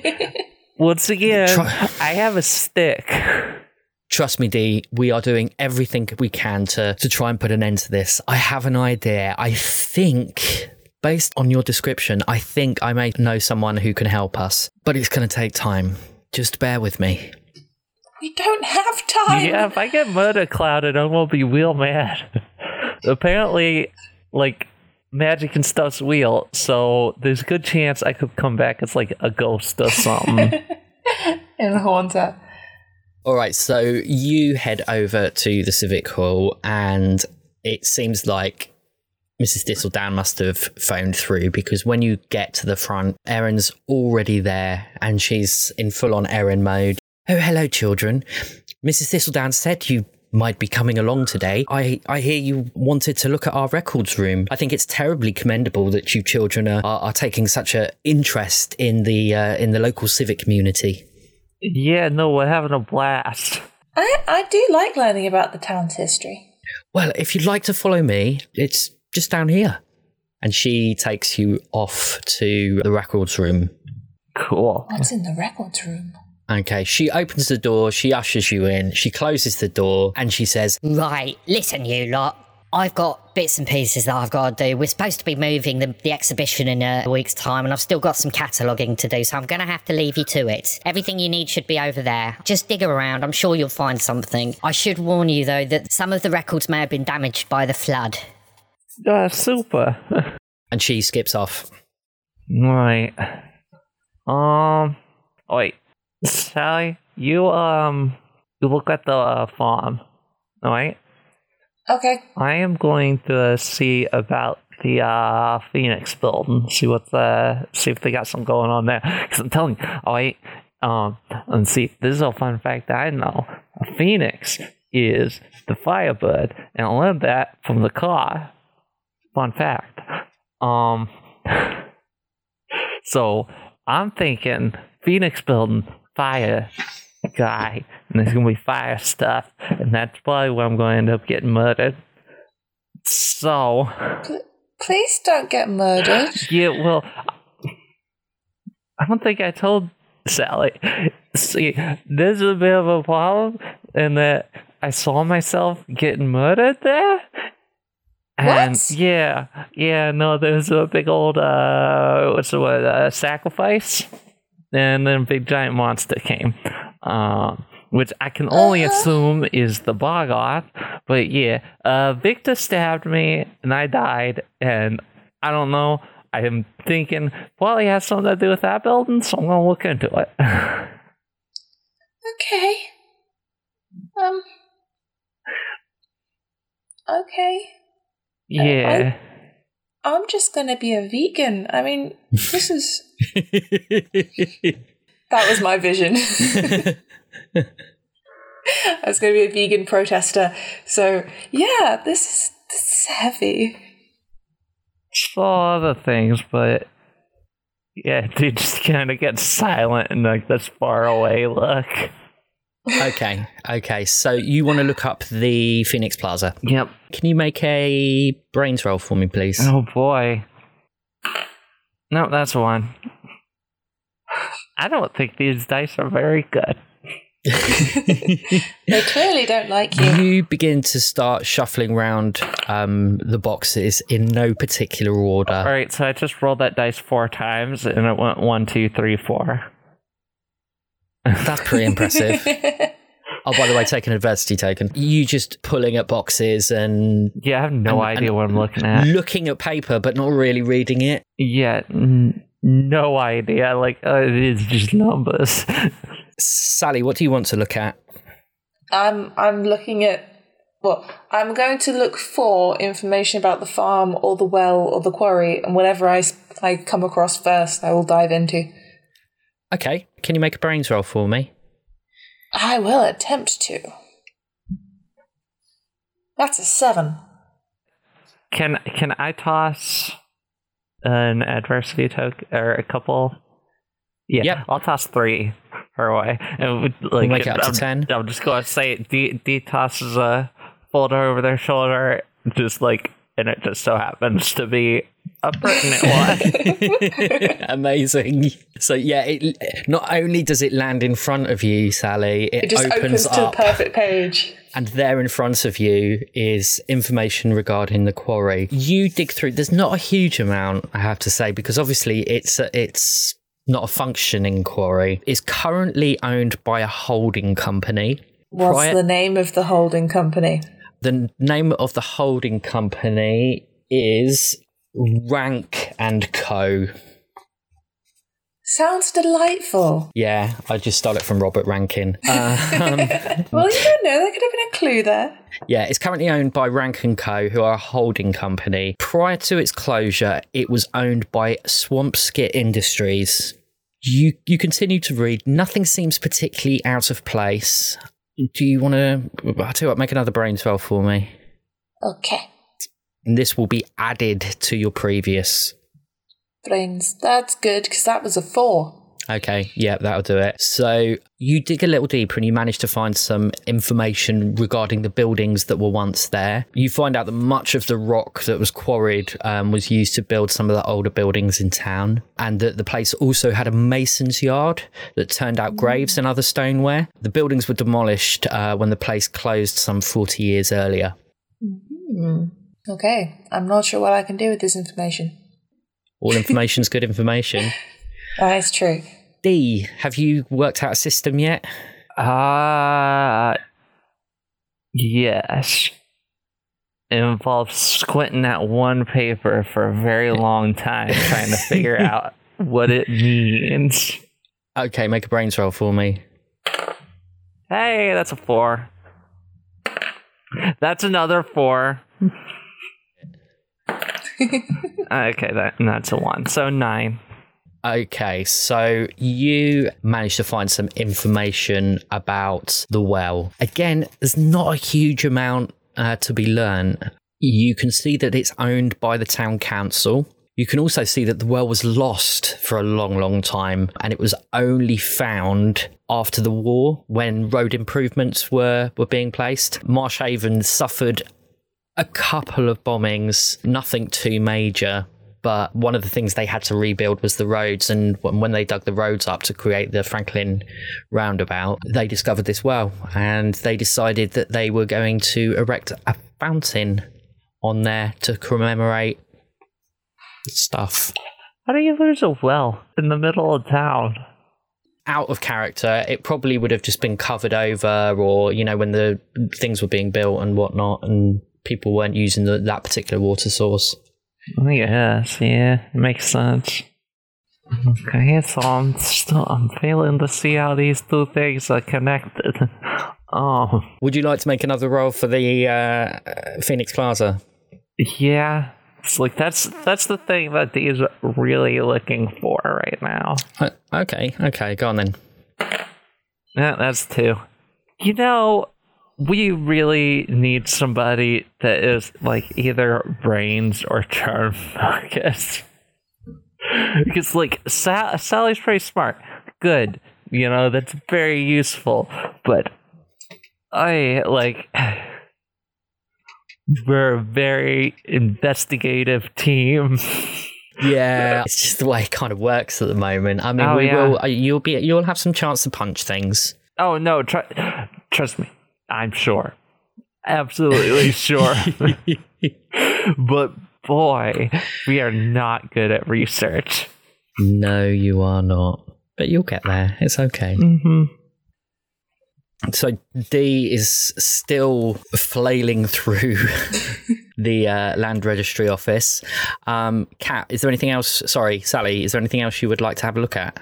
S2: (laughs) once again,
S1: Try-
S2: I have a stick.
S1: Trust me, Dee, we are doing everything we can to, to try and put an end to this. I have an idea. I think, based on your description, I think I may know someone who can help us. But it's going to take time. Just bear with me.
S3: We don't have time.
S2: Yeah, if I get murder clouded, I'm gonna be real mad. (laughs) Apparently, like magic and stuff's real, so there's a good chance I could come back as like a ghost or something. (laughs)
S3: In the haunter.
S1: All right, so you head over to the Civic Hall, and it seems like Mrs. Thistledown must have phoned through because when you get to the front, Erin's already there and she's in full on Erin mode. Oh, hello, children. Mrs. Thistledown said you might be coming along today. I, I hear you wanted to look at our records room. I think it's terribly commendable that you children are, are, are taking such a interest in the uh, in the local civic community.
S2: yeah, no, we're having a blast.
S3: I, I do like learning about the town's history.
S1: Well, if you'd like to follow me, it's just down here. And she takes you off to the records room.
S2: Cool.
S3: What's in the records room?
S1: Okay, she opens the door, she ushers you in, she closes the door, and she says,
S4: Right, listen, you lot. I've got bits and pieces that I've got to do. We're supposed to be moving the, the exhibition in a week's time, and I've still got some cataloguing to do, so I'm going to have to leave you to it. Everything you need should be over there. Just dig around, I'm sure you'll find something. I should warn you, though, that some of the records may have been damaged by the flood.
S2: Uh, super. (laughs)
S1: and she skips off.
S2: right. Um. Wait, Sally, you um, you look at the uh, farm. All right.
S3: Okay.
S2: I am going to see about the uh, Phoenix building, see what the see if they got something going on there. Because I'm telling you, all right, um, and see, this is a fun fact that I know. A Phoenix is the Firebird, and I learned that from the car. Fun fact. Um, (laughs) so I'm thinking Phoenix building fire guy, and there's gonna be fire stuff, and that's probably where I'm going to end up getting murdered. So,
S3: Please don't get murdered. (laughs)
S2: yeah, well, I don't think I told Sally. See, this is a bit of a problem in that I saw myself getting murdered there. And
S3: What?
S2: yeah, yeah, no, there's a big old uh what's the word, uh, sacrifice. And then a big giant monster came. Um which I can only
S3: Uh-huh.
S2: assume is the Bogoth. But yeah, uh Victor stabbed me and I died and I don't know. I am thinking probably has something to do with that building, so I'm gonna look into it. (laughs)
S3: Okay. Um. okay.
S2: Uh, yeah.
S3: I'm just gonna be a vegan. I mean, this is (laughs) that was my vision. (laughs) I was gonna be a vegan protester. So yeah, this is this is heavy.
S2: Saw other things, but yeah, (laughs) dude just kind of gets silent and like this far away look.
S1: Okay, okay. So you want to look up the Phoenix Plaza?
S2: Yep.
S1: Can you make a brains roll for me, please?
S2: Oh boy. No, that's one. I don't think these dice are very good. (laughs)
S3: They clearly don't like you.
S1: You begin to start shuffling around um, the boxes in no particular order.
S2: All right, so I just rolled that dice four times and it went one, two, three, four.
S1: That's pretty impressive. (laughs) Oh, by the way, take an adversity token. You just pulling at boxes and
S2: Yeah, I have no
S1: And-
S2: idea
S1: and-
S2: what I'm looking at.
S1: looking at paper, but not really reading it.
S2: Yeah, n- no idea. Like, uh, it is just numbers.
S1: Sally, what do you want to look at?
S3: I'm I'm looking at well, I'm going to look for information about the farm or the well or the quarry, and whatever I I come across first, I will dive into.
S1: Okay, can you make a brains roll for me?
S3: I will attempt to. That's a seven.
S2: can can I toss an adversity token or a couple? Yeah,
S1: Yep.
S2: I'll toss three her away. And we- like,
S1: make it up
S2: I'm,
S1: 10.
S2: I'm just going to say it. Dee, Dee tosses a folder over their shoulder, just like, and it just so happens to be a pertinent (laughs) one. (laughs)
S1: Amazing. So yeah, it not only does it land in front of you, Sally, it,
S3: It just opens,
S1: opens
S3: to the
S1: up,
S3: perfect page.
S1: and there in front of you is information regarding the quarry. You dig through. There's not a huge amount, I have to say, because obviously it's a, it's not a functioning quarry. It's currently owned by a holding company.
S3: What's
S1: Prior-
S3: the name of the holding company?
S1: The name of the holding company is Rank and Co.
S3: Sounds delightful.
S1: Yeah, I just stole it from Robert Rankin. Uh, (laughs) (laughs)
S3: Well, you don't know. There could have been a clue there.
S1: yeah, it's currently owned by Rank and Co, who are a holding company. Prior to its closure, it was owned by Swampskit Industries. You you continue to read. Nothing seems particularly out of place. Do you want to? I tell you what, make another brains roll for me.
S3: Okay.
S1: And this will be added to your previous.
S3: Brains. That's good because that was a four.
S1: Okay, yeah, that'll do it. So you dig a little deeper and you manage to find some information regarding the buildings that were once there. You find out that much of the rock that was quarried um, was used to build some of the older buildings in town, and that the place also had a mason's yard that turned out graves and other stoneware. The buildings were demolished uh, when the place closed some 40 years earlier.
S3: Okay. I'm not sure what I can do with this information.
S1: All information's good information. (laughs)
S3: That's true.
S1: Dee, have you worked out a system yet?
S2: Uh, yes. It involves squinting at one paper for a very (laughs) long time trying to figure (laughs) out what it means.
S1: Okay, make a brains roll for me.
S2: Hey, that's a four. That's another four. (laughs) okay, that that's a one. So nine.
S1: Okay, so you managed to find some information about the well. Again, there's not a huge amount uh, to be learned. You can see that it's owned by the town council. You can also see that the well was lost for a long, long time, and it was only found after the war when road improvements were, were being placed. Marsh Haven suffered a couple of bombings, nothing too major. But one of the things they had to rebuild was the roads. And when they dug the roads up to create the Franklin roundabout, they discovered this well. And they decided that they were going to erect a fountain on there to commemorate stuff.
S2: How do you lose a well in the middle of town?
S1: Out of character, it probably would have just been covered over, or, you know, when the things were being built and whatnot, and people weren't using the, that particular water source.
S2: Yes, yeah, makes sense. Okay, so I'm still I'm failing to see how these two things are connected. (laughs) Oh,
S1: Would you like to make another roll for the uh, Phoenix Plaza?
S2: yeah. It's like that's that's the thing that Dee's really looking for right now.
S1: Uh, okay, okay, go on then.
S2: Yeah, that's two. You know, we really need somebody that is like either brains or charm focused. (laughs) because like Sa- Sally's pretty smart, good. You know that's very useful, but I like (sighs) we're a very investigative team. (laughs)
S1: Yeah, it's just the way it kind of works at the moment. I mean,
S2: Oh,
S1: we
S2: yeah.
S1: will. uh, You'll be. You'll have some chance to punch things.
S2: Oh no, tr- trust me, I'm sure, absolutely (laughs) sure. (laughs) but boy, we are not good at research.
S1: No, you are not. But you'll get there. It's okay.
S2: Mm-hmm.
S1: So Dee is still flailing through (laughs) the uh, land registry office. Um, Kat, is there anything else? Sorry, Sally, is there anything else you would like to have a look at?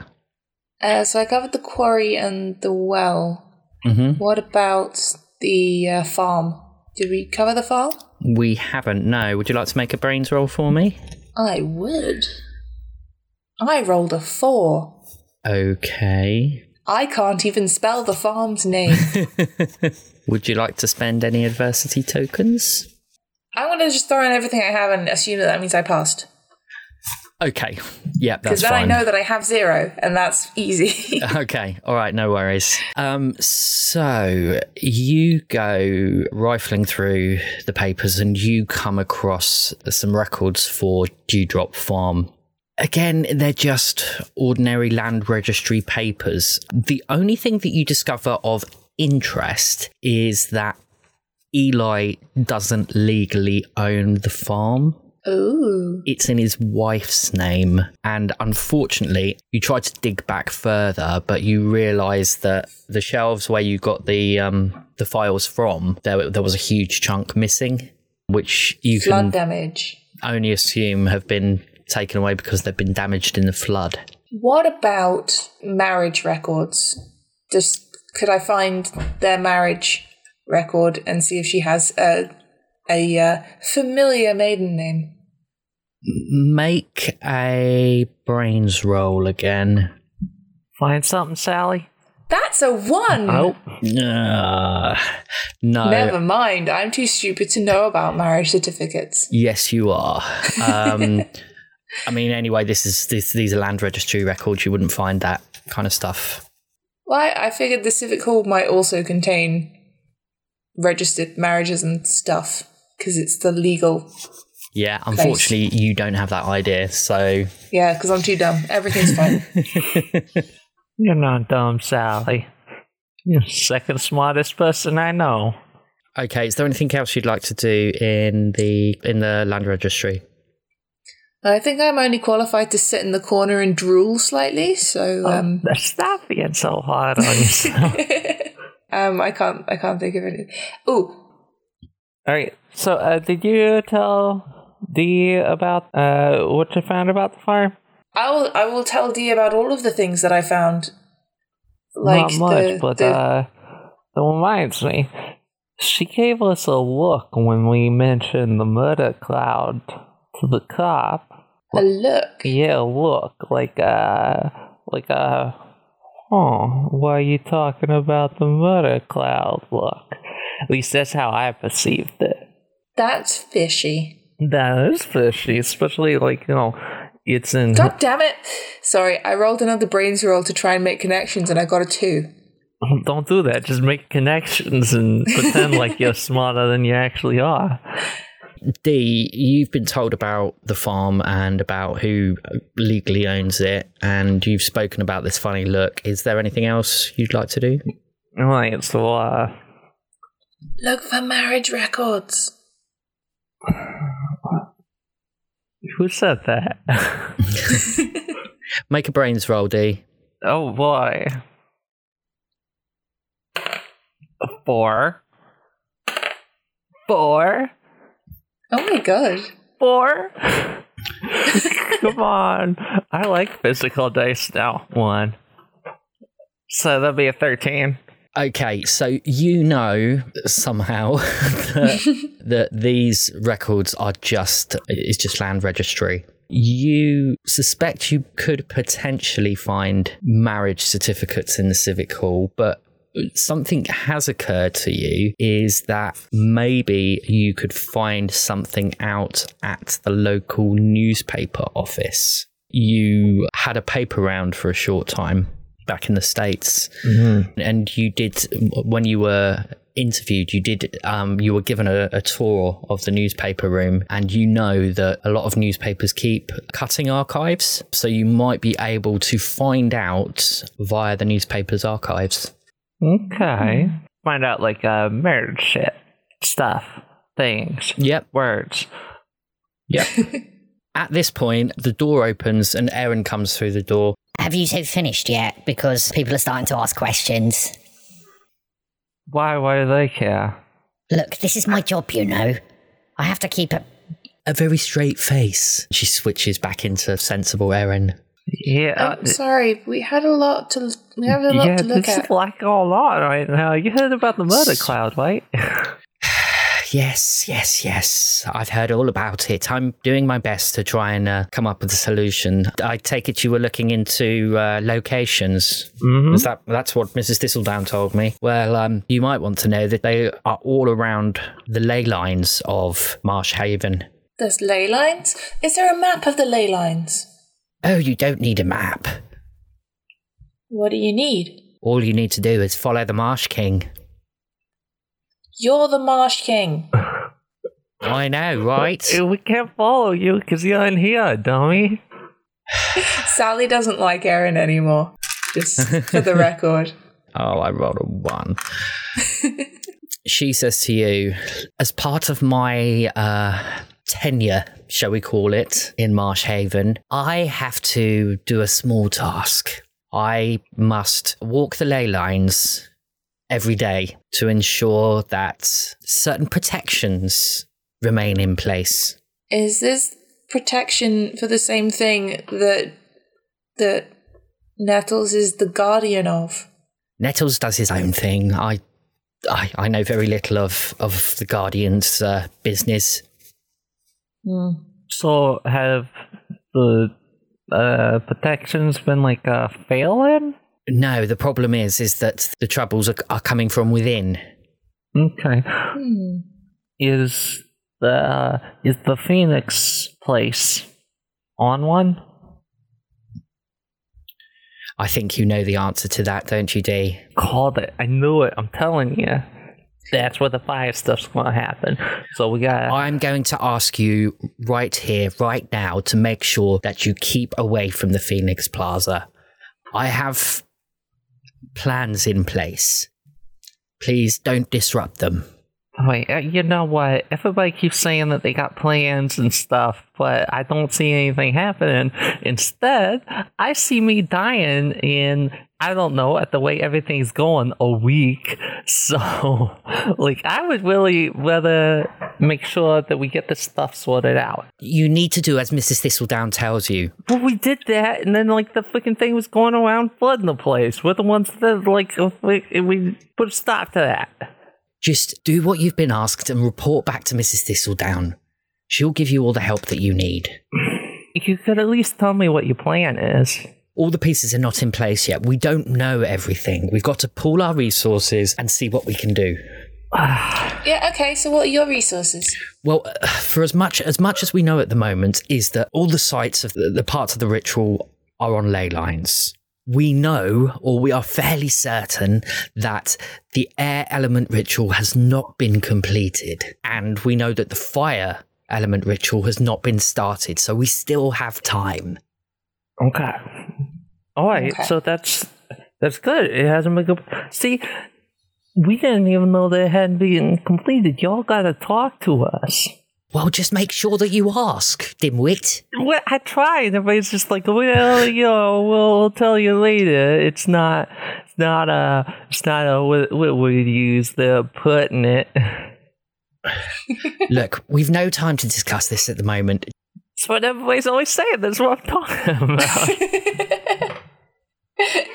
S3: Uh, so I covered the quarry and the well.
S1: Hmm
S3: What about the uh, farm? Did we cover the farm?
S1: We haven't. No. Would you like to make a brains roll for me?
S3: I would. I rolled a four.
S1: Okay.
S3: I can't even spell the farm's name. (laughs)
S1: Would you like to spend any adversity tokens?
S3: I'm gonna just throw in everything I have and assume that that means I passed.
S1: Okay. Yeah, Yep,
S3: Because then
S1: fine.
S3: I know that I have zero, and that's easy. (laughs)
S1: Okay, all right, no worries. Um, so you go rifling through the papers and you come across some records for Dewdrop Farm. Again, they're just ordinary land registry papers. The only thing that you discover of interest is that Eli doesn't legally own the farm
S3: Ooh.
S1: it's in his wife's name and unfortunately you try to dig back further but you realize that the shelves where you got the um the files from there there was a huge chunk missing which you
S3: Flood
S1: can
S3: damage.
S1: only assume have been taken away because they've been damaged in the flood
S3: What about marriage records? Just could I find their marriage record and see if she has a a uh, familiar maiden name?
S1: Make a brains roll again
S2: Find something, Sally.
S3: That's a one.
S2: Oh,
S1: uh, no
S3: Never mind. I'm too stupid to know about marriage certificates.
S1: Yes, you are. Um, (laughs) I mean, anyway, this is this, these are land registry records. You wouldn't find that kind of stuff.
S3: Why? I figured the civic hall might also contain registered marriages and stuff because it's the legal.
S1: Yeah, unfortunately, you don't have that idea. So,
S3: Yeah, because I'm too dumb. Everything's fine. (laughs)
S2: you're not dumb, Sally. You're the second smartest person I know.
S1: okay, is there anything else you'd like to do in the in the land registry?
S3: I think I'm only qualified to sit in the corner and drool slightly, so um, (laughs)
S2: Stop being so hard on yourself. (laughs)
S3: um, I can't, I can't think of anything. Oh,
S2: All right. So, uh, did you tell Dee about uh, what you found about the farm?
S3: I will, I will tell Dee about all of the things that I found. Like
S2: Not much,
S3: the,
S2: but
S3: the
S2: uh, that reminds me. She gave us a look when we mentioned the murder cloud to the cop.
S3: a look.
S2: Yeah, look like uh, like uh, oh, Why are you talking about the murder cloud look? At least that's how I perceived it.
S3: That's fishy.
S2: That is fishy, especially like you know, it's in.
S3: God damn it! Sorry, I rolled another brains roll to try and make connections, and I got a two. (laughs)
S2: Don't do that. Just make connections and pretend like you're (laughs) smarter than you actually are.
S1: Dee, you've been told about the farm and about who legally owns it, and you've spoken about this funny look. Is there anything else you'd like to do?
S2: Right, so uh,
S3: Look for marriage records.
S2: Who said that? (laughs)
S1: Make a brains roll, Dee.
S2: oh boy. Four. Four.
S3: Oh my god.
S2: Four. (laughs) Come on. I like physical dice now. One. So that'll be a 13.
S1: Okay, so you know somehow (laughs) that, (laughs) that these records are just it's just land registry. You suspect you could potentially find marriage certificates in the civic hall, but something has occurred to you is that maybe you could find something out at the local newspaper office. You had a paper round for a short time back in the States, and you did, when you were interviewed, you did, um, you were given a, a tour of the newspaper room, and you know that a lot of newspapers keep cutting archives, so you might be able to find out via the newspaper's archives.
S2: Okay. Find out like uh, marriage shit, stuff, things,
S1: Yep.
S2: words.
S1: Yep. (laughs) At this point, the door opens and Erin comes through the door.
S4: Have you two finished yet? Because people are starting to ask questions.
S2: Why? Why do they care?
S4: Look, this is my job, you know. I have to keep a.
S1: A very straight face. She switches back into sensible Erin.
S2: Yeah.
S3: I'm uh, sorry, we had a lot to we have a lot
S2: yeah,
S3: to look
S2: this
S3: at.
S2: is like a lot right now. You heard about the murder cloud, right? (laughs)
S1: Yes, yes, yes. I've heard all about it. I'm doing my best to try and uh, come up with a solution. I take it you were looking into uh, locations.
S2: Mhm.
S1: Is that that's what Mrs. Thistledown told me? Well, um, you might want to know that they are all around the ley lines of Marsh Haven.
S3: There's ley lines. Is there a map of the ley lines?
S1: Oh, you don't need a map.
S3: What do you need?
S1: All you need to do is follow the Marsh King.
S3: You're the Marsh King.
S1: I know, right?
S2: We can't follow you because you're in here, dummy. (laughs)
S3: Sally doesn't like Erin anymore. Just for the (laughs) record.
S1: Oh, I rolled a one. (laughs) she says to you, as part of my uh, tenure, shall we call it, in Marsh Haven, I have to do a small task. I must walk the ley lines every day to ensure that certain protections remain in place.
S3: Is this protection for the same thing that that Nettles is the guardian of?
S1: Nettles does his own thing. I, I, I know very little of, of the Guardian's uh, business.
S2: So have the uh, protections been like uh, failing?
S1: No, the problem is, is that the troubles are, are coming from within.
S2: Okay.
S3: Hmm.
S2: Is the is the Phoenix place on one?
S1: I think you know the answer to that, don't you, Dee?
S2: Called it. I knew it. I'm telling you. That's where the fire stuff's gonna happen. So we got.
S1: I'm going to ask you right here, right now, to make sure that you keep away from the Phoenix Plaza. I have plans in place. Please don't disrupt them.
S2: Wait, uh, you know what? Everybody keeps saying that they got plans and stuff, but I don't see anything happening. Instead, I see me dying in, I don't know, at the way everything's going, a week. (laughs) So, like, I would really rather make sure that we get this stuff sorted out.
S1: You need to do as Mrs. Thistledown tells you.
S2: Well, we did that, and then, like, the freaking thing was going around flooding the place. We're the ones that, like, uh, we, we put a stop to that.
S1: Just do what you've been asked and report back to Mrs. Thistledown. She'll give you all the help that you need.
S2: You could at least tell me what your plan is.
S1: All the pieces are not in place yet. We don't know everything. We've got to pool our resources and see what we can do. (sighs)
S3: Yeah, okay, so what are your resources?
S1: Well, uh, (sighs) for as much as much as we know at the moment is that all the sites of the, the parts of the ritual are on ley lines. We know, or we are fairly certain, that the air element ritual has not been completed, and we know that the fire element ritual has not been started. So we still have time.
S2: Okay. All right.
S3: Okay.
S2: So that's that's good. It hasn't been. Com- See, we didn't even know that it hadn't been completed. Y'all got to talk to us.
S1: Well, just make sure that you ask, dimwit.
S2: Well, I tried. Everybody's just like, well, you know, we'll tell you later. It's not. It's not a. It's not a. What, what would you use? The putting it. (laughs)
S1: Look, we've no time to discuss this at the moment.
S2: That's what everybody's always saying. That's what I'm talking about.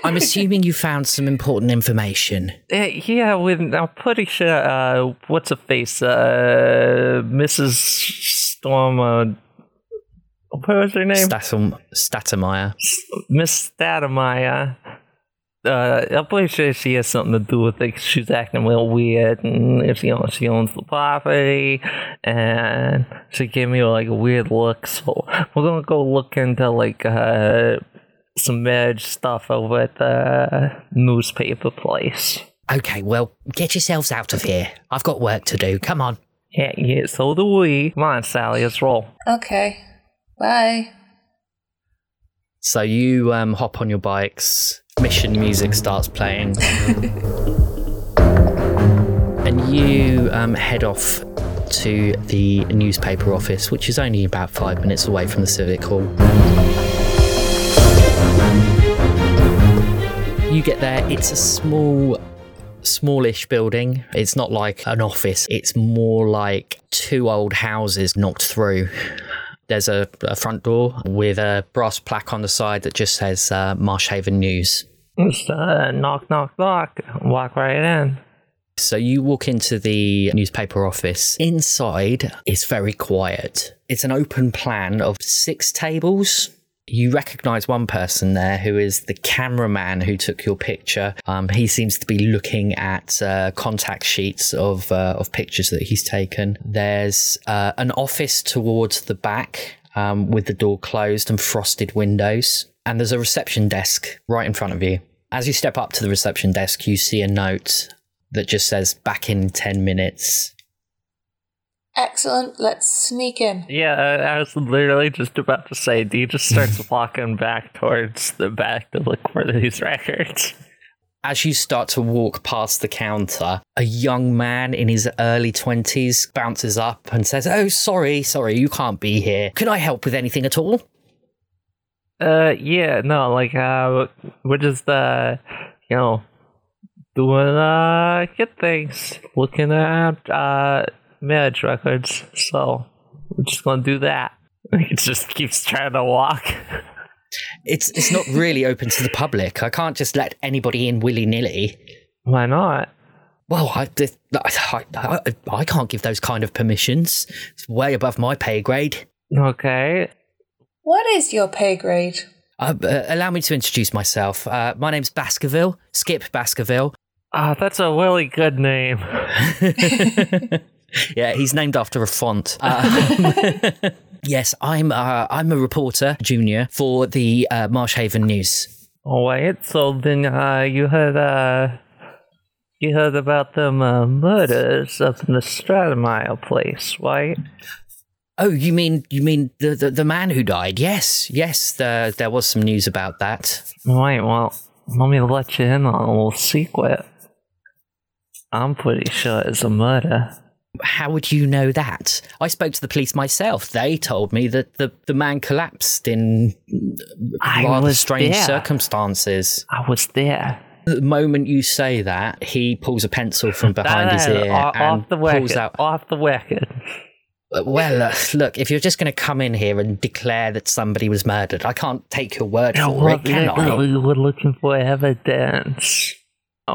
S1: I'm assuming you found some important information.
S2: Uh, yeah, with, I'm pretty sure. Uh, what's her face? Uh, Mrs. Storm. Uh, what was her name?
S1: Statum, Statameyer.
S2: Miss Statameyer. Uh, I'm pretty sure she has something to do with it. 'cause She's acting real weird, and if you know she owns the property, and she gave me like a weird look. So we're gonna go look into like uh some marriage stuff over at the newspaper place.
S1: Okay, well, get yourselves out of here. I've got work to do. Come on.
S2: Yeah, yeah. So do we. Come on, Sally, let's roll.
S3: Okay. Bye.
S1: So you um, hop on your bikes, mission music starts playing, and you um, head off to the newspaper office, which is only about five minutes away from the Civic Hall. You get there, it's a small, smallish building. It's not like an office, it's more like two old houses knocked through. There's a, a front door with a brass plaque on the side that just says uh, Marsh Haven News.
S2: Just uh, knock, knock, knock. Walk right in.
S1: So you walk into the newspaper office. Inside it's very quiet. It's an open plan of six tables. You recognize one person there who is the cameraman who took your picture. Um, he seems to be looking at uh, contact sheets of uh, of pictures that he's taken. There's uh, an office towards the back um, with the door closed and frosted windows. And there's a reception desk right in front of you. As you step up to the reception desk, you see a note that just says back in 10 minutes.
S3: Excellent. Let's sneak in.
S2: Yeah, I, I was literally just about to say, Dee just starts (laughs) walking back towards the back to look for these records.
S1: As you start to walk past the counter, a young man in his early 20s bounces up and says, Oh, sorry, sorry, you can't be here. Can I help with anything at all?
S2: Uh, yeah, no, like, uh, we're just, uh, you know, doing, uh, good things. Looking at, uh, marriage records. So, we're just gonna do that. (laughs) It just keeps trying to walk.
S1: It's, it's not really open to the public. I can't just let anybody in willy nilly.
S2: Why not?
S1: Well, I, I, I, I can't give those kind of permissions. It's way above my pay grade.
S2: Okay.
S3: What is your pay grade?
S1: Uh, uh, allow me to introduce myself. Uh, my name's Baskerville, Skip Baskerville.
S2: Ah, that's a really good name. (laughs) (laughs)
S1: yeah, he's named after a font. Um, (laughs) yes, I'm. Uh, I'm a reporter, junior, for the uh, Marsh Haven News.
S2: Oh, wait, so then, uh, you heard, uh, you heard about them, uh, murders up in the Stratemeyer place, right?
S1: Oh, you mean you mean the, the, the man who died? Yes, yes. The, there was some news about that.
S2: Right, well, let me let you in on a little secret. I'm pretty sure it's a murder.
S1: How would you know that? I spoke to the police myself. They told me that the, the man collapsed in
S2: I
S1: rather strange
S2: there.
S1: circumstances.
S2: I was there.
S1: The moment you say that, he pulls a pencil from behind his
S2: No,
S1: ear
S2: off,
S1: and
S2: off the
S1: pulls out.
S2: Off the record.
S1: Well, uh, look, if you're just going to come in here and declare that somebody was murdered, I can't take your word
S2: No,
S1: for it, can I?
S2: we were looking for evidence.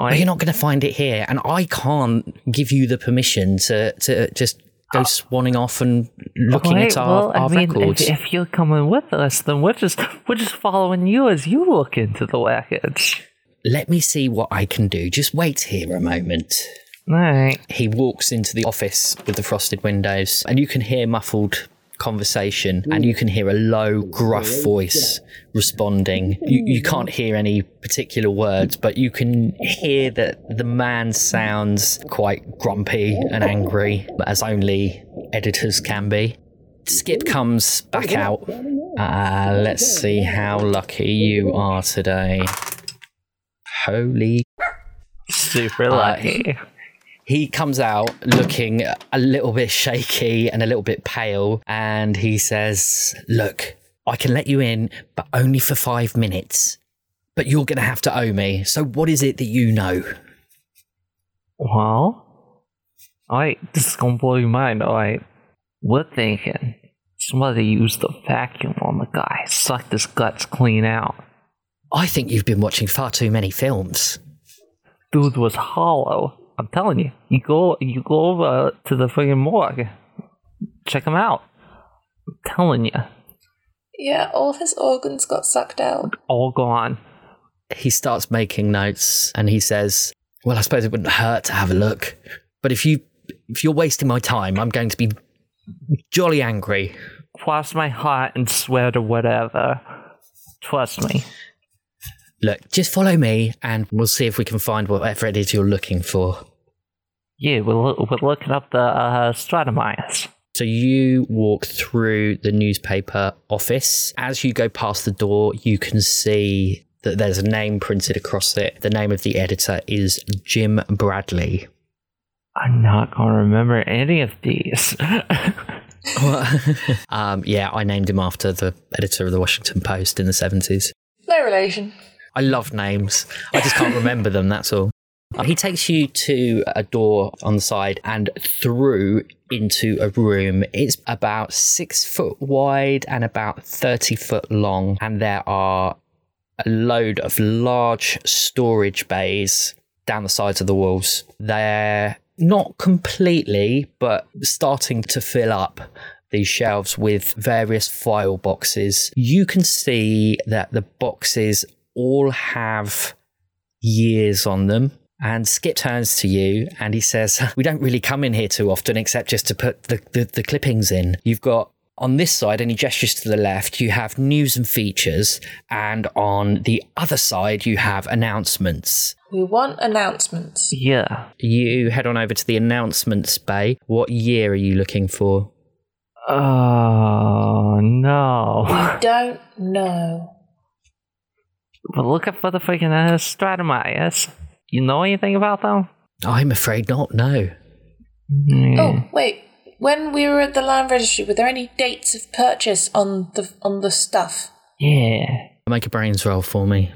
S1: Well, you're not going to find it here, and I can't give you the permission to, to just go uh, swanning off and looking
S2: Right,
S1: at our,
S2: well, I
S1: our
S2: mean,
S1: records.
S2: If, if you're coming with us, then we're just we're just following you as you look into the records.
S1: Let me see what I can do. Just wait here a moment.
S2: Right.
S1: He walks into the office with the frosted windows, and you can hear muffled conversation, and you can hear a low, gruff voice responding. You, you can't hear any particular words, but you can hear that the man sounds quite grumpy and angry, as only editors can be. Skip comes back out. Uh, let's see how lucky you are today. Holy
S2: Super uh, lucky.
S1: He comes out looking a little bit shaky and a little bit pale and he says look i can let you in but only for five minutes but you're going to have to owe me so what is it that you know
S2: well, this is gonna blow your mind, alright. We're thinking somebody used a vacuum on the guy, sucked his guts clean out.
S1: I think you've been watching far too many films.
S2: Dude was hollow. I'm telling you. You go you go over to the friggin' morgue. Check him out. I'm telling you.
S3: Yeah, all of his organs got sucked out.
S2: All gone.
S1: He starts making notes and he says, Well, I suppose it wouldn't hurt to have a look. But if you if you're wasting my time, I'm going to be jolly angry.
S2: Cross my heart and swear to whatever. Trust me.
S1: Look, just follow me and we'll see if we can find whatever it is you're looking for.
S2: Yeah, we're, we're looking up the uh, Stratemeyers.
S1: So you walk through the newspaper office. As you go past the door, you can see that there's a name printed across it. The name of the editor is Jim Bradley.
S2: I'm not gonna remember any of these. (laughs) (laughs)
S1: um, yeah, I named him after the editor of the Washington Post in the 70s.
S3: No relation.
S1: I love names. I just can't remember them, that's all. Uh, He takes you to a door on the side and through into a room. It's about six foot wide and about 30 foot long, and there are a load of large storage bays down the sides of the walls. They're not completely, but starting to fill up these shelves with various file boxes. You can see that the boxes all have years on them. And Skip turns to you and he says, (laughs) We don't really come in here too often except just to put the, the, the clippings in. You've got on this side, and he gestures to the left, you have news and features. And on the other side, you have announcements.
S3: We want announcements.
S2: yeah.
S1: You head on over to the announcements bay. What year are you looking for?
S2: Oh no.
S3: We Don't know.
S2: We're looking for the freaking uh, Stratemeyers. You know anything about them?
S1: I'm afraid not, no.
S2: Yeah.
S3: Oh, wait. When we were at the land registry, were there any dates of purchase on the on the stuff?
S2: Yeah.
S1: Make a brains roll for me.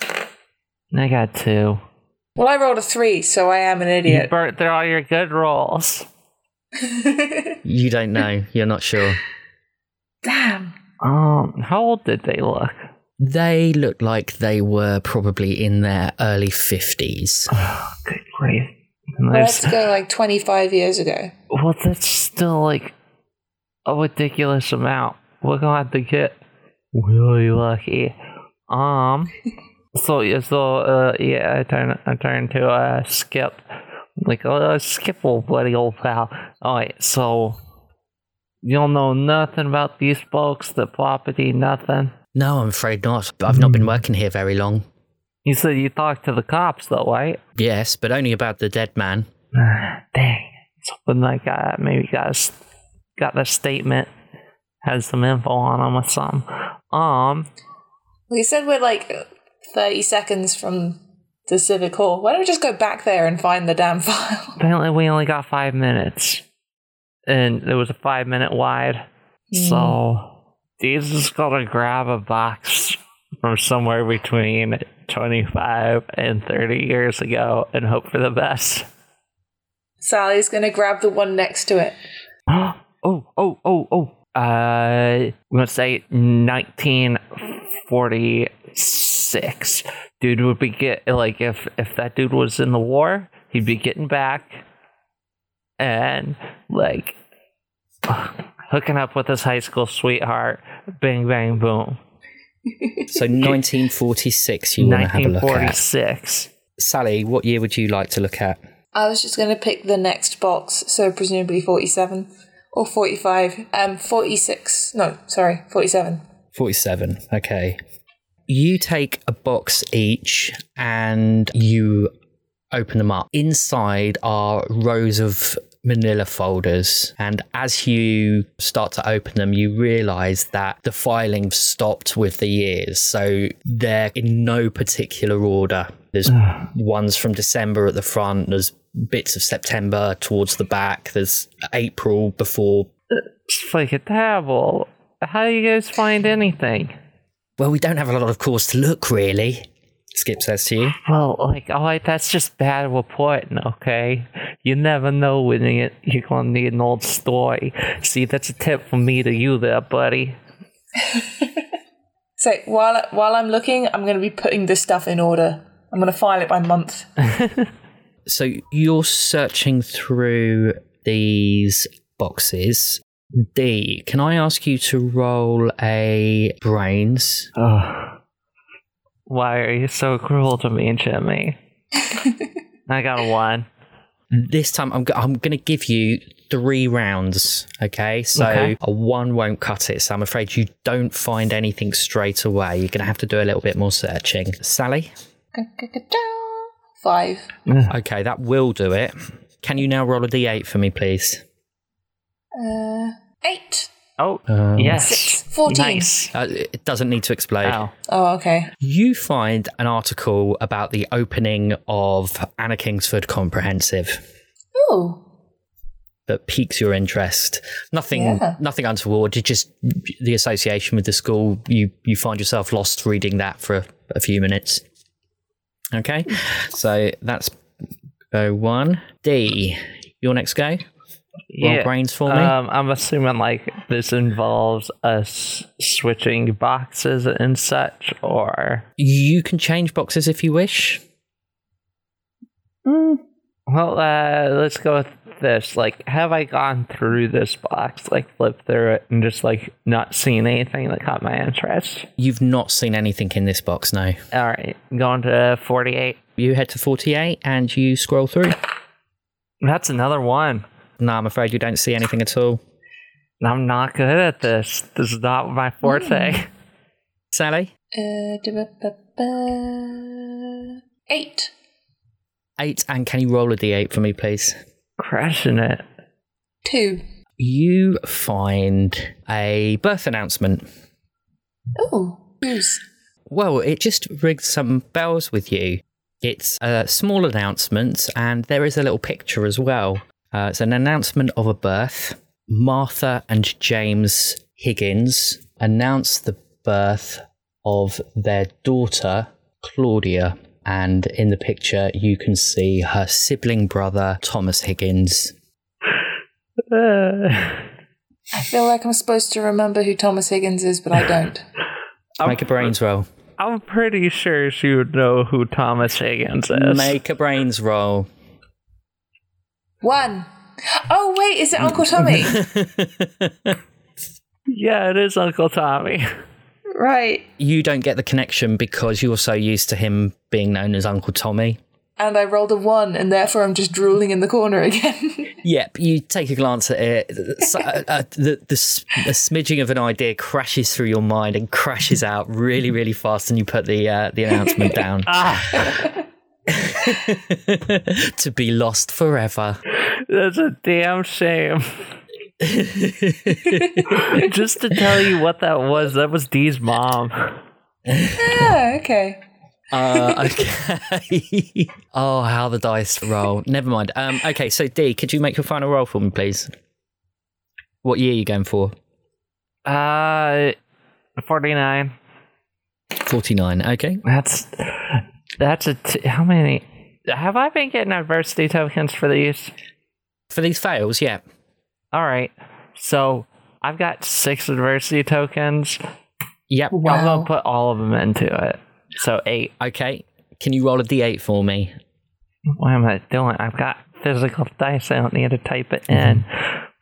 S2: I got two.
S3: Well, I rolled a three, so I am an
S2: You
S3: idiot.
S2: burnt through all your good rolls. (laughs)
S1: You don't know. You're not sure.
S3: Damn.
S2: Um, how old did they look?
S1: They look like they were probably in their early 50s. (sighs)
S2: Oh, good grief.
S3: Well, let's go like 25 years ago.
S2: well, that's still like a ridiculous amount. We're gonna have to get really lucky. Um, (laughs) so yeah, so uh, yeah, I turn I turn to uh Skip, like oh Skip, old buddy, old pal. All right, so you don't know nothing about these folks, the property, nothing.
S1: No, I'm afraid not. I've not been working here very long.
S2: You said you talked to the cops though, right?
S1: Yes, but only about the dead man. (sighs)
S2: Dang. Something like uh, maybe got a, s- got the statement, has some info on him or something. Um,
S3: We said we're like 30 seconds from the Civic Hall. Why don't we just go back there and find the damn (laughs) file?
S2: apparently we only got five minutes, and it was a five minute wide. So Just gonna grab a box from somewhere between twenty five and thirty years ago and hope for the best.
S3: Sally's gonna grab the one next to it. (gasps)
S2: oh, oh, oh, oh. Uh, I'm gonna say 1946. Dude would be get like if if that dude was in the war, he'd be getting back and like (sighs) hooking up with his high school sweetheart. Bang, bang, boom.
S1: So 1946 you want to have a look at.
S2: 1946.
S1: Sally, what year would you like to look at?
S3: I was just gonna pick the next box, so presumably 47 or 45. Um, 46. No, sorry, 47.
S1: 47. Okay. You take a box each and you open them up. Inside are rows of manila folders. And as you start to open them, you realize that the filing stopped with the years. So they're in no particular order. There's (sighs) ones from December at the front, there's bits of September towards the back, there's April before
S2: It's like a terrible. How do you guys find anything?
S1: Well, we don't have a lot of cause to look, really. Skip says to you.
S2: Well, like, oh, alright, that's just bad reporting, okay? You never know when you, you're gonna need an old story. See, that's a tip from me to you there, buddy. (laughs)
S3: So while while I'm looking, I'm going to be putting this stuff in order. I'm going to file it by month. (laughs)
S1: So you're searching through these boxes. Dee, can I ask you to roll a brains?
S2: Oh. Why are you so cruel to me, Jimmy? (laughs) I got a one.
S1: This time I'm, go- I'm going to give you three rounds, okay? So
S2: Okay.
S1: a one won't cut it. So I'm afraid you don't find anything straight away. You're going to have to do a little bit more searching. Sally?
S3: Five. (laughs)
S1: Okay, that will do it. Can you now roll a d8 for me, please?
S3: Uh, eight.
S2: Oh,
S1: Um,
S2: yes.
S3: Six. Fourteen.
S2: Nice.
S1: Uh, it doesn't need to explode.
S2: Oh.
S3: Oh, okay.
S1: You find an article about the opening of Anna Kingsford Comprehensive
S3: Oh,
S1: that piques your interest. Nothing,
S3: Yeah.
S1: nothing untoward. It's just the association with the school. You you find yourself lost reading that for a, a few minutes. Okay, so that's go one. Dee, your next go. Roll brains for me.
S2: Um, I'm assuming like this involves us switching boxes and such, or
S1: you can change boxes if you wish.
S2: well, uh, let's go with this. Like, have I gone through this box, like flipped through it, and just like not seen anything that caught my interest?
S1: You've not seen anything in this box, no.
S2: All right, going to 48.
S1: You head to 48 and you scroll through.
S2: That's another one.
S1: No, I'm afraid you don't see anything at all.
S2: I'm not good at this. This is not my forte.
S1: Sally?
S3: uh, eight.
S1: Eight, and can you roll a d8 for me, please?
S2: Crashing it.
S3: Two.
S1: You find a birth announcement.
S3: Oh, who's?
S1: Well, it just rings some bells with you. It's a small announcement, and there is a little picture as well. Uh, it's an announcement of a birth. Martha and James Higgins announce the birth of their daughter, Claudia. And in the picture, you can see her sibling brother, Thomas Higgins.
S2: Uh,
S3: I feel like I'm supposed to remember who Thomas Higgins is, but I don't.
S1: Make a brains roll.
S2: I'm pretty sure she would know who Thomas Higgins is.
S1: Make a brains roll.
S3: One. Oh wait, is it Uncle Tommy? (laughs)
S2: Yeah, it is Uncle Tommy.
S3: right.
S1: you don't get the connection because you're so used to him being known as Uncle Tommy.
S3: And I rolled a one, and therefore I'm just drooling in the corner again. (laughs)
S1: Yep, you take a glance at it. So, uh, uh, the, the, the smidging of an idea crashes through your mind and crashes out really, really fast, and you put the uh, the announcement (laughs) down
S2: Ah, (laughs)
S1: to be lost forever.
S2: that's a damn shame. (laughs) Just to tell you what that was, that was Dee's mom.
S3: ah, okay.
S1: Uh, (laughs) okay. oh, how the dice roll. Never mind. Um, okay, so Dee, could you make your final roll for me, please? What year are you going for?
S2: Uh, 49.
S1: 49. Okay.
S2: That's, that's a, t- how many, have I been getting adversity tokens for these?
S1: For these fails, yeah.
S2: All right. So I've got six adversity tokens.
S1: Yep.
S2: I'm gonna put all of them into it. So eight.
S1: Okay. Can you roll a d8 for me?
S2: What am I doing? I've got physical dice. I don't need to type it mm-hmm. in.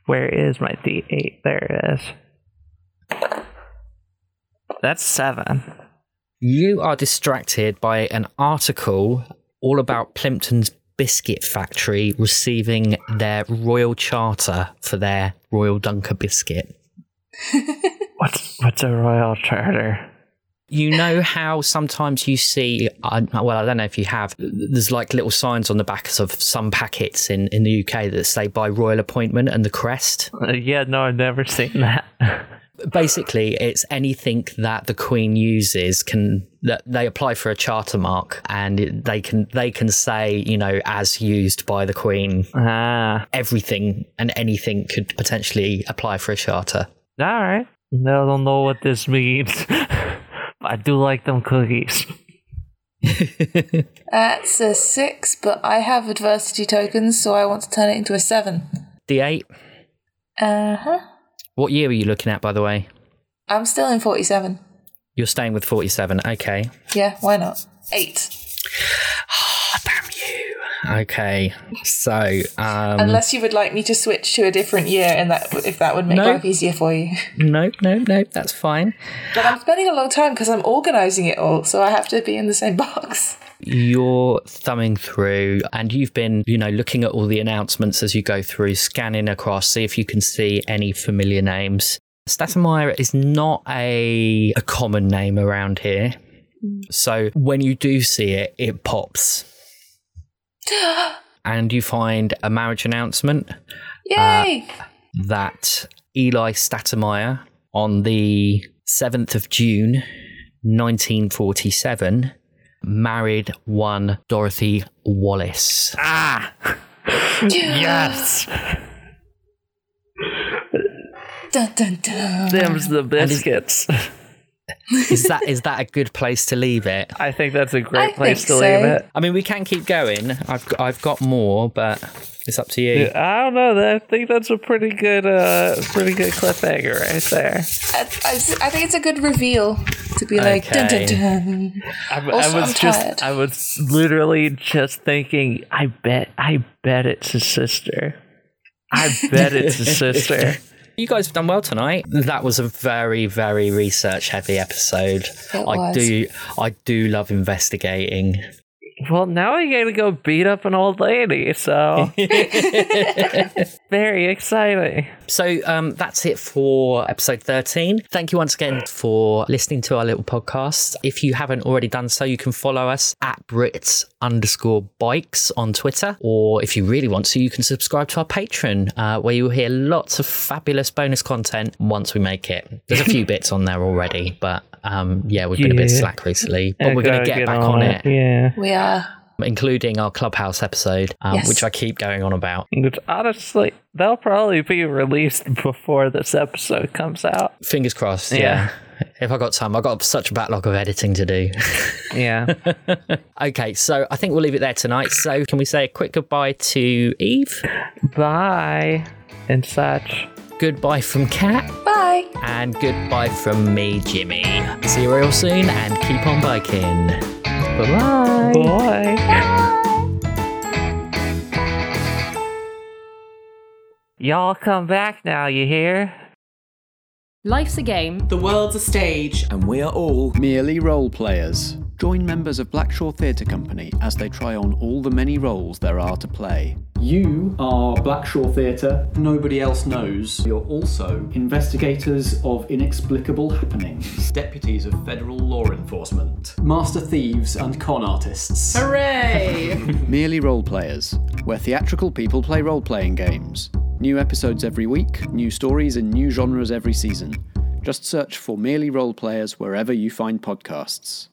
S2: Where is my D8? There it is. That's seven.
S1: You are distracted by an article all about Plimpton's biscuit factory receiving their royal charter for their Royal Dunker biscuit. (laughs)
S2: What's what's a royal charter?
S1: You know how sometimes you see, uh, well, I don't know if you have, there's like little signs on the backs of some packets in, in the UK that say by royal appointment and the crest.
S2: Uh, yeah, no, I've never seen that. (laughs)
S1: Basically, it's anything that the Queen uses can that they apply for a charter mark, and they can they can say you know as used by the Queen.
S2: ah,
S1: Everything and anything could potentially apply for a charter.
S2: all right. I don't know what this means. (laughs) I do like them cookies. (laughs)
S3: That's a six, but I have adversity tokens, so I want to turn it into a seven.
S1: D8.
S3: Uh huh.
S1: What year are you looking at, by the way?
S3: I'm still in 47.
S1: You're staying with 47. Okay.
S3: Yeah, why not? Eight.
S1: Ah, damn you. Okay. So, um,
S3: Unless you would like me to switch to a different year, and that if that would make
S1: No.
S3: life easier for you.
S1: no, no, no, that's fine.
S3: But I'm spending a long time because I'm organising it all, so I have to be in the same (laughs) box.
S1: You're thumbing through and you've been, you know, looking at all the announcements as you go through, scanning across, see if you can see any familiar names. Stratemeyer is not a, a common name around here. So when you do see it, it pops. And you find a marriage announcement
S3: Yay!
S1: that Eli Stratemeyer on the 7th of June 1947 married one Dorothy Wallace.
S2: Ah! yes!
S3: dun, dun, dun.
S2: Them's the biscuits. (laughs)
S1: Is that is that a good place to leave it?
S2: I think that's a great place to
S3: think
S2: leave it.
S1: I mean, we can keep going. I've got, I've got more, but it's up to you.
S2: I don't know. I think that's a pretty good, uh, pretty good cliffhanger right there.
S3: I, I, I think it's a good reveal to be like dun dun
S1: Okay.
S3: dun.
S2: I, I was
S3: I'm
S2: just,
S3: tired.
S2: I was literally just thinking. I bet, I bet it's a sister. I bet it's a (laughs) sister.
S1: You guys have done well tonight. That was a very, very research heavy episode.
S3: It
S1: I
S3: was.
S1: do, I do love investigating.
S2: Well, now I gotta go beat up an old lady, so (laughs) very exciting.
S1: So um, that's it for episode 13. Thank you once again for listening to our little podcast. If you haven't already done so, you can follow us at Brits underscore bikes on Twitter. Or if you really want to, you can subscribe to our Patreon, uh, where you will hear lots of fabulous bonus content once we make it. There's a few (laughs) bits on there already, but um, yeah, we've been a bit slack recently. But
S2: I
S1: we're going to
S2: gotta
S1: get, back on it,
S2: Yeah.
S3: We are.
S1: including our Clubhouse episode, um,
S3: Yes.
S1: which I keep going on about.
S2: Which honestly, they'll probably be released before this episode comes out.
S1: Fingers crossed,
S2: Yeah.
S1: yeah. If I got time, I got such a backlog of editing to do. (laughs)
S2: Yeah.
S1: Okay, so I think we'll leave it there tonight. So, can we say a quick goodbye to Eve?
S2: Bye and such.
S1: Goodbye from Kat,
S3: Bye.
S1: and goodbye from me, Jimmy. See you real soon, and keep on biking. Bye bye.
S2: Boy. Y'all come back now, you hear?
S5: Life's a game.
S6: The world's a stage.
S7: And we are all
S8: Merely Roleplayers. Join members of Blackshaw Theatre Company as they try on all the many roles there are to play.
S9: You are Blackshaw Theatre. Nobody else knows. You're also investigators of inexplicable happenings,
S7: deputies of federal law enforcement.
S9: master thieves, and con artists.
S6: Hooray! (laughs)
S8: Merely Roleplayers, where theatrical people play role playing games. New episodes every week, new stories in new genres every season. Just search for Merely Roleplayers wherever you find podcasts.